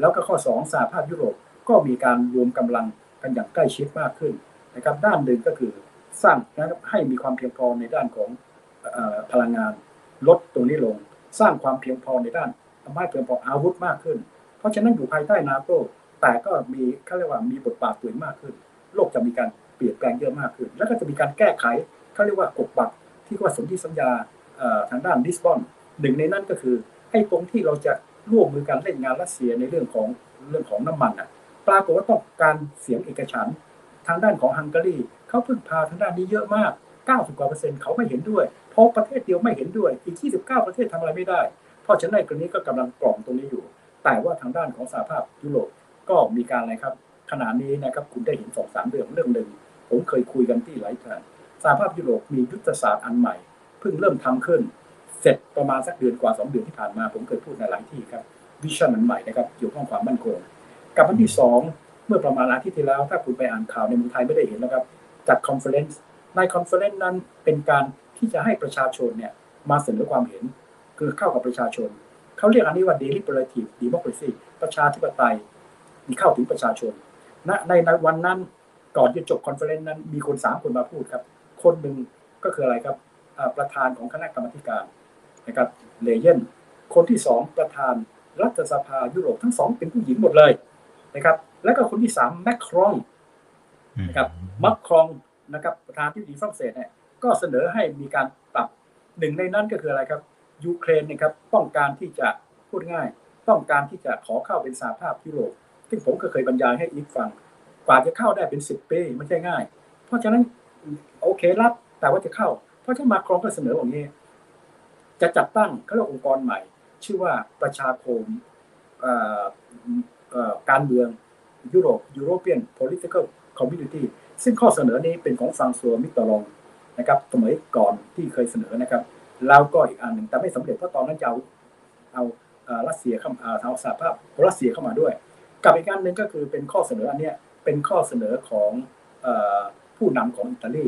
S2: แล้วก็ข้อสองสหภาพยุโรปก็มีการรวมกำลังกันอย่างใกล้ชิดมากขึ้นนะครับด้านหนึ่งก็คือสร้างนะครับให้มีความเพียงพอในด้านของพลังงาน ลดตรงนี้ลง สร้างความเพียงพอในด้านทำให้เพียงพออาวุธมากขึ้น เพราะฉะนั้นอยู่ภายใต้นาโตแต่ก็มีเขาเรียกว่ามีบทบาทตัวเองมากขึ้น โลกจะมีการ เปลี่ยนแปลงเยอะมากขึ้น แล้วก็จะมีการแก้ไขเขาเรียกว่ากฎบัตรที่ว่าสนธิสัญญาทางด้านลิสบอนหนึ่งในนั้นก็คือให้ตรงที่เราจะร่วมมือกันเล่นงานรัสเซียในเรื่องของเรื่องของน้ำมันอะปรากฏว่าต้องการเสียงเอกฉันทางด้านของฮังการีเขาพึ่งพาทางด้านนี้เยอะมาก 90กว่าเปอร์เซ็นต์เขาไม่เห็นด้วยเพราะประเทศเดียวไม่เห็นด้วยอีก 29 ประเทศทำอะไรไม่ได้ เพราะฉะนั้นในกรณีก็กำลังกล่อมตรงนี้อยู่ แต่ว่าทางด้านของสหภาพยุโรปก็มีการอะไรครับขณะนี้นะครับคุณได้เห็นสองสามเรื่องเรื่องหนึ่ง ผมเคยคุยกันที่หลายครั้งสหภาพยุโรปมียุทธศาสตร์อันใหม่ เพิ่งเริ่มทำขึ้น เสร็จประมาณสักเดือนกว่าสองเดือนที่ผ่านมา ผมเคยพูดในหลายที่ครับvision อันใหม่นะครับเกี่ยวข้องความมั่นคงกับอันที่สองเมื่อประมาณอาทิตย์ที่แล้ว ถ้าคุณไปอ่านข่าวในเมืองไทยไม่ได้เห็นนะครับจัด conference ใน conference นั้นเป็นการที่จะให้ประชาชนเนี่ยมาเสนอความเห็น คือเข้ากับประชาชน เขาเรียกอันนี้ว่า deliberative democracy ประชาธิปไตยมีเข้าถึงประชาชนณในในวันนั้น ก่อนจะจบ conference นั้นมีคนสามคนมาพูดครับ คนหนึ่งก็คืออะไรครับประธานของคณะกรรมการนะครับเลเยนคนที่สองประธานรัฐสภายุโรปทั้งสองเป็นผู้หญิงหมดเลยนะครับ แล้วก็คนที่สามแมคครองนะครับมัคครองนะครับประธานที่ดีฝรั่งเศสเนี่ยก็เสนอให้มีการปรับหนึ่งในนั้นก็คืออะไรครับยูเครนนะครับต้องการที่จะพูดง่าย ต้องการที่จะขอเข้าเป็นสหภาพยุโรปซึ่งผมก็เคยบรรยายให้อีกฟัง กว่าจะเข้าได้เป็นสิบปีไม่ใช่ง่าย เพราะฉะนั้นโอเครับแต่ว่าจะเข้า เพราะฉะนั้นมาครองก็เสนออย่างนี้ จะจัดตั้งเขาเรียกองค์กรใหม่ ชื่อว่าประชาคมการเมืองยุโรป European Political Community ซึ่งข้อเสนอนี้เป็นของฟังซัวมิตรลองนะครับสมัยก่อนที่เคยเสนอนะครับแล้วก็อีกอันหนึ่งแต่ไม่สำเร็จเพราะตอนนั้นจะเอาเอารัสเซียเข้าเอาสหภาพรัสเซียเข้ามาด้วย กับอีกอันหนึ่งก็คือเป็นข้อเสนออันเนี้ย เป็นข้อเสนอของผู้นำของอิตาลี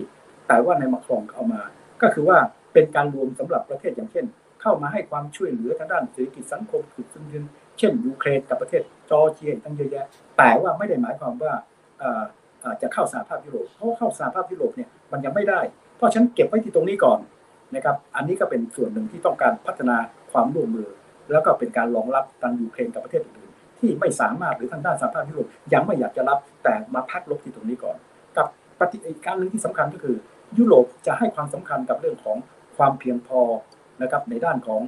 S2: แต่ว่าในมาครองเอามา ก็คือว่าเป็นการรวมสำหรับประเทศอย่างเช่น เข้ามาให้ความช่วยเหลือทางด้านเศรษฐกิจสังคมสุดซึ่งเช่นยูเครนกับประเทศจอร์เจียตั้งเยอะแยะ แต่ว่าไม่ได้หมายความว่าจะเข้าสหภาพยุโรป เพราะเข้าสหภาพยุโรปเนี่ยมันยังไม่ได้ เพราะฉันเก็บไว้ที่ตรงนี้ก่อนนะครับ อันนี้ก็เป็นส่วนหนึ่งที่ต้องการพัฒนาความร่วมมือ แล้วก็เป็นการรองรับทางยูเครนกับประเทศอื่น ที่ไม่สามารถหรือทางด้านสหภาพยุโรปยังไม่อยากจะรับแต่มาพักลบที่ตรงนี้ก่อน กับปฏิการหนึ่งที่สำคัญก็คือ ยุโรปจะให้ความสำคัญกับเรื่องของความเพียงพอนะครับในด้านของ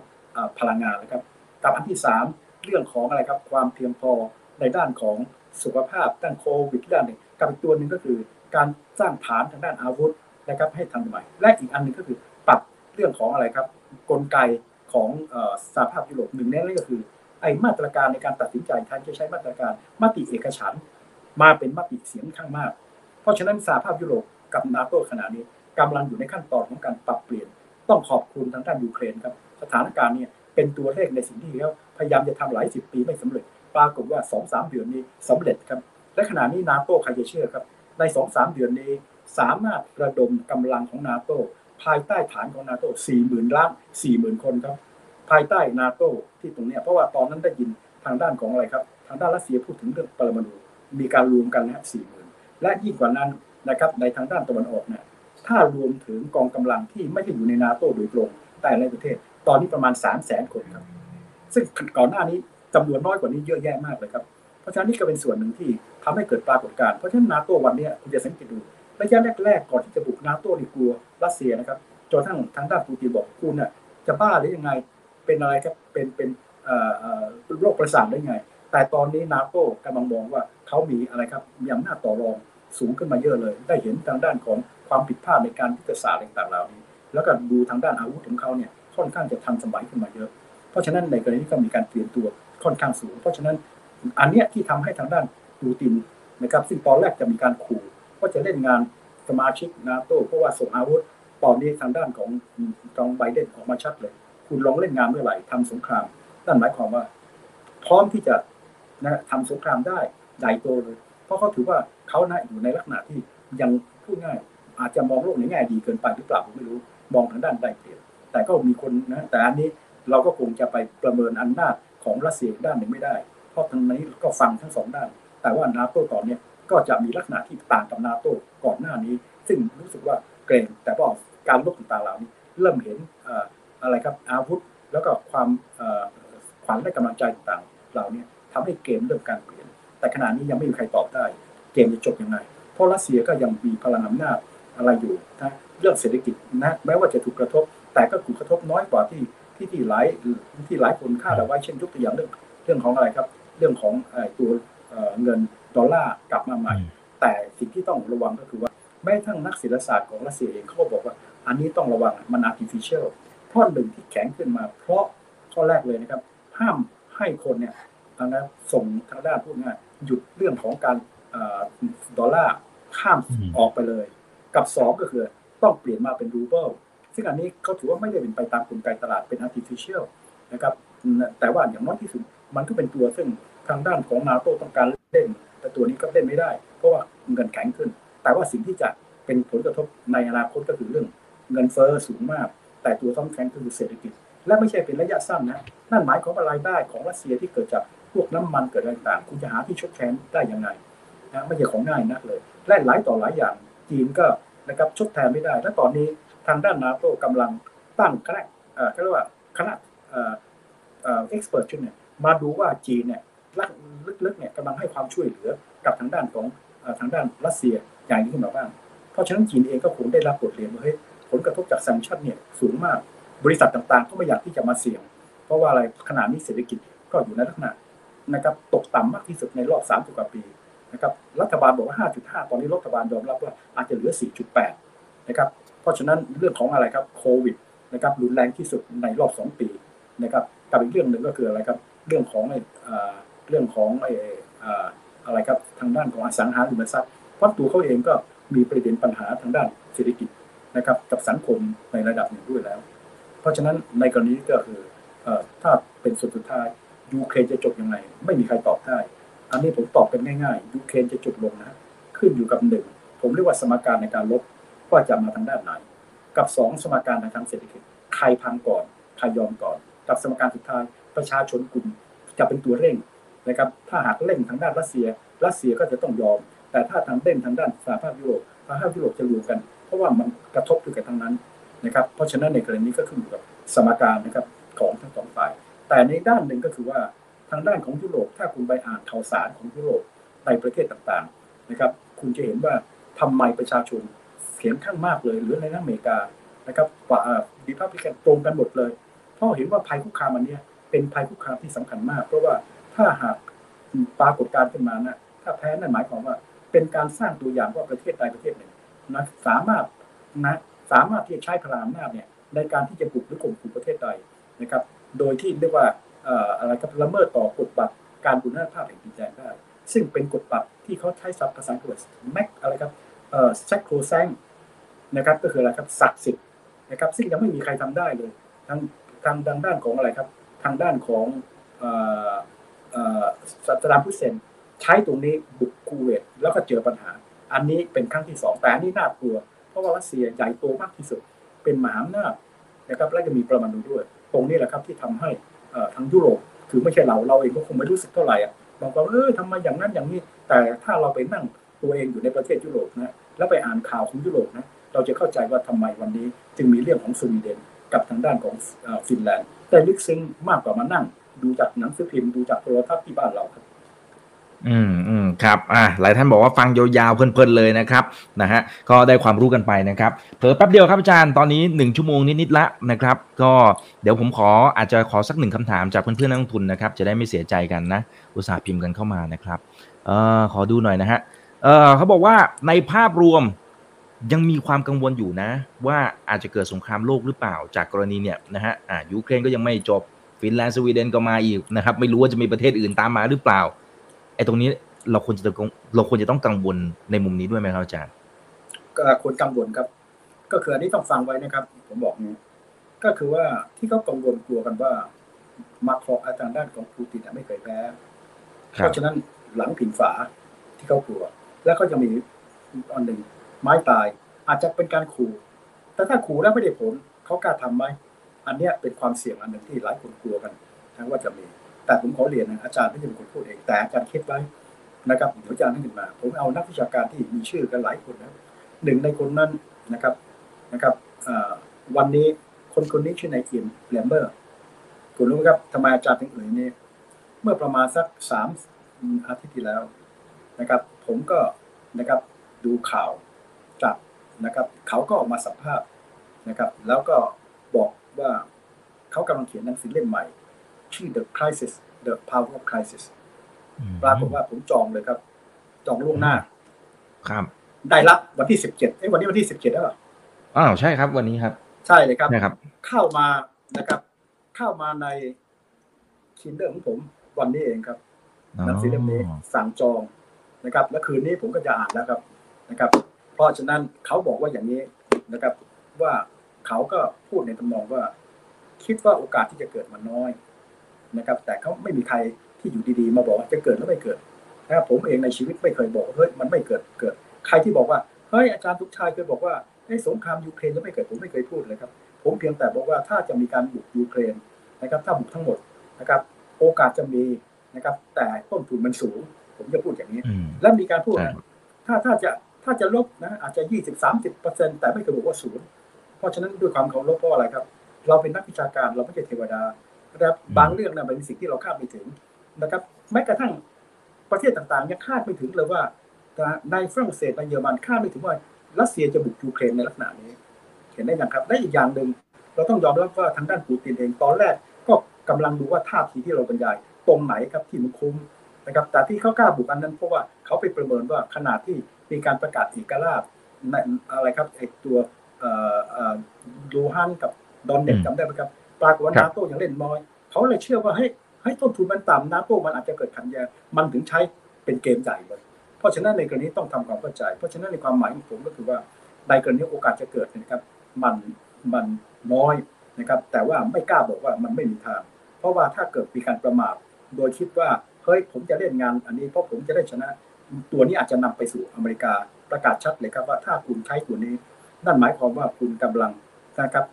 S2: พลังงานนะครับกับอันที่ 3 เรื่องของอะไรครับความเพียงพอในด้านของสุขภาพด้านโควิดด้านหนึ่งกับอีกตัวหนึ่งก็คือการสร้างฐานทางด้านอาวุธนะครับให้ทันสมัยและอีกอันหนึ่งก็คือปรับเรื่องของอะไรครับกลไกของสหภาพยุโรปหนึ่งในนั้นก็คือ ไอ้มาตรการในการตัดสินใจท่านจะใช้มาตรการมติเอกฉันมาเป็นมติเสียงข้างมาก เพราะฉะนั้นสหภาพยุโรปกับนาโตขณะนี้กำลังอยู่ในขั้นตอนของการปรับเปลี่ยน ต้องขอบคุณทางด้านยูเครนครับ สถานการณ์เนี้เป็นตัวเลขในสิ่งที่เขาพยายามจะทำหลายสิบปีไม่สำเร็จ ปรากฏว่าสองสามเดือนนี้สำเร็จครับ และขณะนี้นาโต้ใครจะเชื่อครับ ในสองสามเดือนนี้สามารถระดมกำลังของนาโต้ภายใต้ฐานของนาโต้สี่หมื่นล้านสี่หมื่นคนครับ ภายใต้นาโต้ที่ตรงนี้เพราะว่าตอนนั้นได้ยินทางด้านของอะไรครับ ทางด้านรัสเซียพูดถึงเรื่องปรมาณูมีการรวมกันนะสี่หมื่นและยิ่งกว่านั้นนะครับในทางด้านตะวันออกเนี่ยถ้ารวมถึงกองกำลังที่ไม่ได้อยู่ในนาโต้โดยตรงแต่ในประเทศ ตอนนี้ประมาณสามแสนคนครับ ซึ่งก่อนหน้านี้จำนวนน้อยกว่านี้เยอะแยะมากเลยครับ เพราะฉะนั้นนี่ก็เป็นส่วนหนึ่งที่ทำให้เกิดปรากฏการณ์เพราะฉะนั้นนาโต้วันนี้คุณจะสังเกตดูระยะแรกๆก่อนที่จะบุกนาโต้นี่กลัวรัสเซียนะครับจนทั้งทางด้านปูตินบอกคุณน่ะจะบ้าหรือยังไง เป็นอะไรครับเป็นเป็นโรคประสาทได้ไง แต่ตอนนี้นาโต้กำลังมองว่าเขามีอะไรครับมีอำนาจต่อรองสูงขึ้นมาเยอะเลย ได้เห็นทางด้านของความผิดพลาดในการยุทธศาสตร์ต่างๆเหล่านี้ แล้วก็ดูทางด้านอาวุธของเขาเนี่ยค่อนข้างจะทันสมัยขึ้นมาเยอะ เพราะฉะนั้นในกรณีนี้ก็มีการเปลี่ยนตัวค่อนข้างสูง เพราะฉะนั้นอันเนี้ยที่ทำให้ทางด้านปูตินนะครับ ซึ่งตอนแรกจะมีการขู่ว่าจะเล่นงานสมาชิกนาโต้เพราะว่าส่งอาวุธตอนนี้ทางด้านของจองไบเดนออกมาชัดเลย คุณลองเล่นงานเมื่อไหร่ทำสงครามนั่นหมายความว่า พร้อมที่จะนะทำสงครามได้ใหญ่โตเลย เพราะเขาถือว่าเขานะอยู่ในลักษณะที่ยังพูดง่าย อาจจะมองโลกในแง่ดีเกินไปหรือเปล่าผมไม่รู้ มองทางด้านได้เปรียบแต่ก็มีคนนะแต่อันนี้เราก็คงจะไปประเมินอำนาจของรัสเซียด้านหนึ่งไม่ได้ เพราะทางนี้ก็ฟังทั้งสองด้าน แต่ว่านาโต้ตอนนี้ก็จะมีลักษณะที่ต่างกับนาโต้ก่อนหน้านี้ ซึ่งรู้สึกว่าเกรงแต่พอการลบต่างๆเหล่านี้เริ่มเห็น อะไรครับอาวุธ แล้วก็ความขวัญและกำลังใจต่างๆเหล่านี้ทำให้เกมเริ่มการเปลี่ยน แต่ขณะนี้ยังไม่มีใครตอบได้ เกมจะจบยังไง เพราะรัสเซียก็ยังมีพลังอำนาจอะไรอยู่นะเรื่องเศรษฐกิจนะแม้ว่าจะถูกกระทบ แต่ก็ถูกกระทบน้อยกว่าที่ที่ที่หลายที่หลายคนคาดเอาไว้เช่นยกตัวอย่างเรื่องเรื่องของอะไรครับ เรื่องของตัวเงินดอลลาร์กลับมาใหม่ แต่สิ่งที่ต้องระวังก็คือว่าแม้ทั้งนักเศรษฐศาสตร์ของรัสเซียเองเขาบอกว่า อันนี้ต้องระวังมัน artificial เพราะหนึ่งที่แข็งขึ้นมา เพราะข้อแรกเลยนะครับ ห้ามให้คนเนี่ยนะส่งทางด้านพูดง่ายหยุดเรื่องของการดอลลาร์ข้ามออกไปเลย กับสองก็คือต้องเปลี่ยนมาเป็นรูเบิลซึ่งอันนี้เขาถือว่าไม่ได้เป็นไปตามกลไกตลาดเป็น artificial นะครับแต่ว่าอย่างน้อยที่สุดมันก็เป็นตัวซึ่งทางด้านของนาโตต้องการเล่น แต่ตัวนี้ก็เล่นไม่ได้ เพราะว่าเงินแข็งขึ้น แต่ว่าสิ่งที่จะเป็นผลกระทบในอนาคตก็คือเรื่อง เงินเฟ้อสูงมาก แต่ตัวต้องแข็งคือเศรษฐกิจ และไม่ใช่เป็นระยะสั้นนะ นั่นหมายความว่ารายได้ของรัสเซียที่เกิดจากพวกน้ำมันเกิดอะไรต่างคุณจะหาที่ชดแทนได้ยังไงนะไม่ใช่ของง่ายนักเลย และหลายต่อหลายอย่างจีนก็นะครับชดแทนไม่ได้ และตอนนี้ทางด้านนาโตกำลังตั้งคณะเอ่อเรียกว่าคณะเอ่อเอ่อเอ็กซ์เพรสชุดเนี่ยมาดูว่าจีนเนี่ยลึกๆเนี่ยกำลังให้ความช่วยเหลือกับทางด้านของทางด้านรัสเซียอย่างนี้ขึ้นมาบ้าง เพราะฉะนั้นจีนเองก็คงได้รับบทเรียนว่าเฮ้ย ผลกระทบจากแซงชั่นเนี่ยสูงมาก บริษัทต่างๆ ก็ไม่อยากที่จะมาเสี่ยง เพราะว่าอะไรขนาดนี้เศรษฐกิจก็อยู่ในลักษณะนะครับตกต่ำมากที่สุดในรอบ3กว่าปีนะครับรัฐบาลบอกว่า 5.5 ตอนนี้รัฐบาลยอมรับว่าอาจจะเหลือ 4.8 นะครับ เพราะฉะนั้นเรื่องของอะไรครับโควิดนะครับรุนแรงที่สุดในรอบ 2 ปีนะครับกับอีกเรื่องหนึ่งก็คืออะไรครับเรื่องของไอ้เรื่องของไอ้อะไรครับทางด้านของอสังหาริมทรัพย์เพราะตัวเขาเองก็มีประเด็นปัญหาทางด้านเศรษฐกิจ นะครับกับสังคมในระดับหนึ่งด้วยแล้ว เพราะฉะนั้นในกรณีก็คือถ้าเป็นสุดสุดท้ายยูเครนจะจบยังไง ไม่มีใครตอบได้ อันนี้ผมตอบเป็นง่ายๆยูเครนจะจบลงนะขึ้นอยู่กับหนึ่งผมเรียกว่าสมการในการลบว่าจะมาทางด้านไหน กับสองสมการในทางเศรษฐกิจใครพังก่อนใครยอมก่อน กับสมการสุดท้ายประชาชนกลุ่มจะเป็นตัวเร่งนะครับถ้าหากเร่งทางด้านรัสเซีย รัสเซียก็จะต้องยอม แต่ถ้าทางเร่งทางด้านสหภาพยุโรปสหภาพยุโรปจะรวมกัน เพราะว่ามันกระทบอยู่กันทั้งนั้นนะครับ เพราะฉะนั้นในกรณีนี้ก็ขึ้นอยู่กับสมการนะครับของทั้งสองฝ่าย แต่ในด้านหนึ่งก็คือว่าทางด้านของยุโรปถ้าคุณไปอ่านข่าวสารของยุโรปในประเทศต่างๆนะครับ คุณจะเห็นว่าทำไมประชาชนเสียงข้างมากเลย หรือในอเมริกานะครับกว่าดีพับลิกันตรงกันหมดเลย เพราะเห็นว่าภัยคุกคามอันนี้เป็นภัยคุกคามที่สำคัญมาก เพราะว่าถ้าหากปรากฏการณ์ขึ้นมานะถ้าแพ้นั่นหมายความว่า เป็นการสร้างตัวอย่างว่าประเทศใดประเทศหนึ่ง นะสามารถนะสามารถที่จะใช้พลังอำนาจเนี่ยในการที่จะบุกหรือข่มขู่ประเทศใดนะครับ โดยที่เรียกว่าอะไรก็ละเมิดต่อกฎบัตรการบุญนาภาพแห่งดินแดนได้ ซึ่งเป็นกฎบัตรที่เขาใช้ศัพท์ภาษาอังกฤษแม็กอะไรครับเอ่อแซคโครแซงนะครับก็คืออะไรครับศักดิ์สิทธิ์นะครับซึ่งยังไม่มีใครทำได้เลยทางทางทางด้านของอะไรครับ ทางด้านของเอ่อเอ่อสัตดามพุเซนใช้ตรงนี้บุกคูเวตแล้วก็เจอปัญหา อันนี้เป็นครั้งที่สองแต่อันนี้น่ากลัว เพราะว่ารัสเซียใหญ่โตมากที่สุด เป็นมหาอำนาจนะครับและจะมีประมาณูด้วย ตรงนี้แหละครับที่ทำให้ทางยุโรปคือไม่ใช่เราเราเองก็คงไม่รู้สึกเท่าไหร่อะบางคนเออทำไมอย่างนั้นอย่างนี้ แต่ถ้าเราไปนั่งตัวเองอยู่ในประเทศยุโรปนะแล้วไปอ่านข่าวของยุโรปนะเราจะเข้าใจว่าทำไมวันนี้จึงมีเรื่องของสวีเดนกับทางด้านของฟินแลนด์แต่ลึกซึ้งมากกว่ามานั่ง ดูจากหนังสือพิมพ์ดูจากโทรทัศน์ที่บ้านเราครับ
S1: อืมอืมครับอ่าหลายท่านบอกว่าฟังยาวๆเพลินๆเลยนะครับนะฮะก็ได้ความรู้กันไปนะครับเพิ่แป๊บเดียวครับอาจารย์ตอนนี้หนึ่งชั่วโมงนิดๆละนะครับ ก็เดี๋ยวผมขออาจจะขอสักหนึ่งคำถามจากเพื่อนๆนักลงทุนนะครับ จะได้ไม่เสียใจกันนะ อุตสาห์พิมพ์กันเข้ามานะครับเอ่อขอดูหน่อยนะฮะเอ่อเขาบอกว่าในภาพรวมยังมีความกังวลอยู่นะ ว่าอาจจะเกิดสงครามโลกหรือเปล่าจากกรณีเนี่ยนะฮะอ่ายูเครนก็ยังไม่จบฟินแลนด์สวีเดนก็มาอีกนะครับไม่รู้ว่าจะมีประเทศอื่นตามมาหรือเปล่า ไอ้ตรงนี้เราควรจะเราควรจะต้องกังวลในมุมนี้ด้วยไหมครับอาจารย์
S2: ก็ควรกังวลครับ ก็คืออันนี้ต้องฟังไว้นะครับ ผมบอกนี้ก็คือว่าที่เขากังวลกลัวกันว่ามาครออาจารย์ด้านของปูตินไม่เคยแพ้เพราะฉะนั้นหลังผินฝาที่เขากลัว แล้วก็ยังมีอันหนึ่งไม้ตาย อาจจะเป็นการขู่ แต่ถ้าขู่แล้วไม่ได้ผลเขากล้าทำไหมอันเนี้ยเป็นความเสี่ยงอันหนึ่งที่หลายคนกลัวกันทั้งว่าจะมี แต่ผมขอเรียนนะอาจารย์ไม่ใช่เป็นคนพูดเองแต่อาจารย์คิดไว้นะครับเดี๋ยวอาจารย์ให้ขึ้นมา ผมเอานักวิชาการที่มีชื่อกันหลายคนนะหนึ่งในคนนั้นนะครับนะครับวันนี้คนคนนี้ชื่อนายเอียนแลมเบอร์คุณรู้ไหมครับทำไมอาจารย์ถึงเอ่ยนี่เมื่อประมาณสักสามอาทิตย์ที่แล้วนะครับ ผมก็นะครับดูข่าวจากนะครับ เขาก็ออกมาสัมภาษณ์นะครับ แล้วก็บอกว่าเขากำลังเขียนหนังสือเล่มใหม่ ชื่อ The Crisis The Power of Crisis ปรากฏว่าผมจองเลยครับ จองล่วงหน้า
S1: ครับ
S2: ได้รับวันที่สิบเจ็ดเอ้ยวันนี้วันที่สิบเจ็ดแล้วเหรอ
S1: อ้าวใช่ครับวันนี้ครับ
S2: ใช่เลยครับ
S1: นะครับ
S2: เข้ามานะครับ เข้ามาในคินเดอร์ของผมวันนี้เองครับหนังสือเล่มนี้สั่งจองนะครับ และคืนนี้ผมก็จะอ่านแล้วครับนะครับ เพราะฉะนั้นเขาบอกว่าอย่างนี้นะครับ ว่าเขาก็พูดในทำนองว่า คิดว่าโอกาสที่จะเกิดมันน้อย นะครับ แต่เขาไม่มีใครที่อยู่ดีๆ มาบอกว่าจะเกิดแล้วไม่เกิดนะครับผมเองในชีวิตไม่เคยบอกเฮ้ยมันไม่เกิดเกิด ใครที่บอกว่าเฮ้ยอาจารย์ทุกชายเคยบอกว่าไอ้สงครามยูเครนจะไม่เกิดผมไม่เคยพูดเลยครับ ผมเพียงแต่บอกว่าถ้าจะมีการบุกยูเครนนะครับ ถ้าบุกทั้งหมดนะครับ โอกาสจะมีนะครับ แต่ต้นทุนมันสูง ผมจะพูดอย่างนี้
S1: อืม
S2: แล้วมีการพูด
S1: ใช่
S2: นะถ้าถ้าจะถ้าจะลบนะอาจจะยี่สิบสามสิบเปอร์เซ็นแต่ไม่เคยบอกว่าศูนย์เพราะฉะนั้นด้วยความเคารพเพราะอะไรครับ เราเป็นนักวิชาการเราไม่ใช่เทวดา นะครับบางเรื่องนะเป็นสิ่งที่เราคาดไม่ถึงนะครับ แม้กระทั่งประเทศต่างๆยังคาดไม่ถึงเลยว่าในฝรั่งเศสในเยอรมันคาดไม่ถึงว่ารัสเซียจะบุกยูเครนในลักษณะนี้ เห็นได้ยังครับและอีกอย่างหนึ่งเราต้องยอมรับว่าทางด้านปูตินเองตอนแรกก็กำลังดูว่าท่าทีที่เราบรรยาย ตรงไหนครับที่มันคุ้มนะครับแต่ที่เขากล้าบุกอันนั้นเพราะว่าเขาไปประเมินว่าขนาดที่มีการประกาศเอกราชในอะไรครับไอตัวเอ่อเอ่อลูฮันกับดอนเน็ต
S1: อืม
S2: จำได้ไหมครับ ปรากฏว่า
S1: ครับ
S2: นาโต้ยังเล่นน้อย เขาเลยเชื่อว่าเฮ้ยให้ต้นทุนมันต่ำนาโต้มันอาจจะเกิดขัดแย้งมันถึงใช้เป็นเกมใหญ่เลยเพราะฉะนั้นในกรณีต้องทำความเข้าใจ เพราะฉะนั้นในความหมายของผมก็คือว่าในกรณีโอกาสจะเกิดเนยนะครับ มันมันน้อยนะครับ แต่ว่าไม่กล้าบอกว่ามันไม่มีทาง เพราะว่าถ้าเกิดมีการประมาทโดยคิดว่าเฮ้ยผมจะเล่นงานอันนี้เพราะผมจะได้ชนะ ตัวนี้อาจจะนำไปสู่อเมริกาประกาศชัดเลยครับว่าถ้าคุณใช้ตัวนี้ นั่นหมายความว่าคุณกำลังนะครับ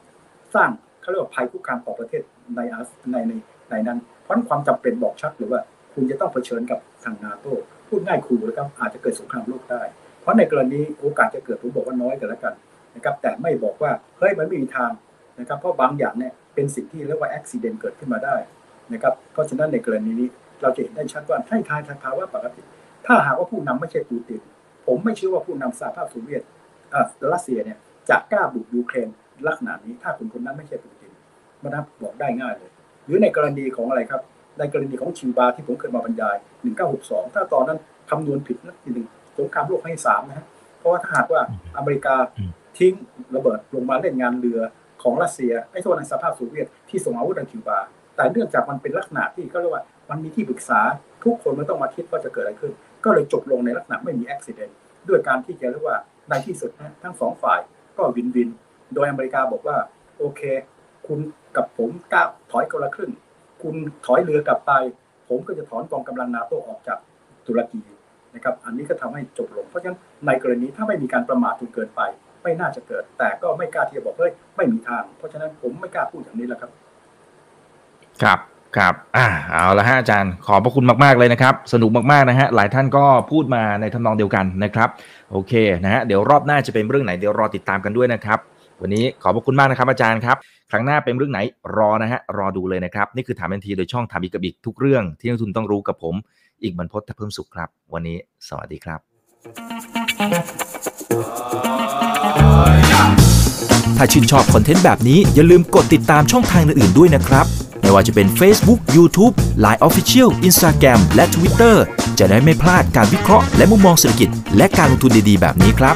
S2: สร้าง เขาเรียกว่าภัยคุกคามต่อประเทศในอาในในในนั้น เพราะฉะนั้นความจำเป็นบอกชัดเลยว่า คุณจะต้องเผชิญกับทางนาโต้พูดง่ายคูเลยครับอาจจะเกิดสงครามโลกได้ เพราะในกรณีโอกาสจะเกิดผมบอกว่าน้อยกันแล้วกันนะครับแต่ไม่บอกว่าเฮ้ยมันไม่มีทางนะครับเพราะบางอย่างเนี่ยเป็นสิ่งที่เรียกว่าอุบิเหตุเกิดขึ้นมาได้นะครับเพราะฉะนั้นในกรณีนี้เราจะเห็นได้ชัดว่าให้ทายทางภาวะปกติ ถ้าหากว่าผู้นำไม่ใช่ปูตินผมไม่เชื่อว่าผู้นำสหภาพโซเวียตเอ่อรัสเซียเนี่ยจะกล้าบุกยูเครน ลักษณะนี้ถ้าคนคนนั้นไม่ใช่ปูตินมันนะบอกได้ง่ายเลย หรือในกรณีของอะไรครับ ในกรณีของคิวบาที่ผมเคยมาบรรยาย 1962 ถ้าตอนนั้นคำนวณผิดนะทีหนึ่งสงครามโลกครั้งที่สามนะฮะเพราะว่าถ้าหากว่าอเมริกา
S1: อืม
S2: ทิ้งระเบิดลงมาเล่นงานเรือของรัสเซียไอ้โซนในสหภาพโซเวียตที่ส่งอาวุธในคิวบา แต่เนื่องจากมันเป็นลักษณะที่เขาเรียกว่ามันมีที่ปรึกษาทุกคนมันต้องมาคิดว่าจะเกิดอะไรขึ้น ก็เลยจบลงในลักษณะไม่มีอุบิเหตุด้วยการที่จะเรียกว่าในที่สุดนะทั้งสองฝ่ายก็วินวิน โดยอเมริกาบอกว่า โอเค คุณกับผมก้าวถอยคนละครึ่ง คุณถอยเรือกลับไป ผมก็จะถอนกองกำลังนาโตออกจากตุรกีนะครับ อันนี้ก็ทำให้จบลง เพราะฉะนั้นในกรณีถ้าไม่มีการประมาทจนเกินไป ไม่น่าจะเกิด แต่ก็ไม่กล้าที่จะบอกเฮ้ยไม่มีทาง เพราะฉะนั้นผมไม่กล้าพูดอย่างนี้แหละครับ
S1: ครับครับอ่าเอาละฮะอาจารย์ ขอบพระคุณมากๆเลยนะครับ สนุกมากๆนะฮะ หลายท่านก็พูดมาในทำนองเดียวกันนะครับ โอเคนะฮะ เดี๋ยวรอบหน้าจะเป็นเรื่องไหนเดี๋ยวรอติดตามกันด้วยนะครับ วันนี้ขอบพระคุณมากนะครับอาจารย์ครับครั้งหน้าเป็นเรื่องไหนรอนะฮะรอดูเลยนะครับนี่คือถามทันทีโดยช่องถามอีกกับอีกทุกเรื่อง ที่นักลงทุนต้องรู้กับผม อีกบรรพตเพิ่มสุขครับ วันนี้สวัสดีครับ
S3: ถ้าชื่นชอบคอนเทนต์แบบนี้อย่าลืมกดติดตามช่องทางอื่นๆด้วยนะครับไม่ว่าจะเป็น Facebook, YouTube, Line Official, Instagram และ Twitter จะได้ไม่พลาดการวิเคราะห์และมุมมองเศรษฐกิจ และการลงทุนดีๆ แบบนี้ครับ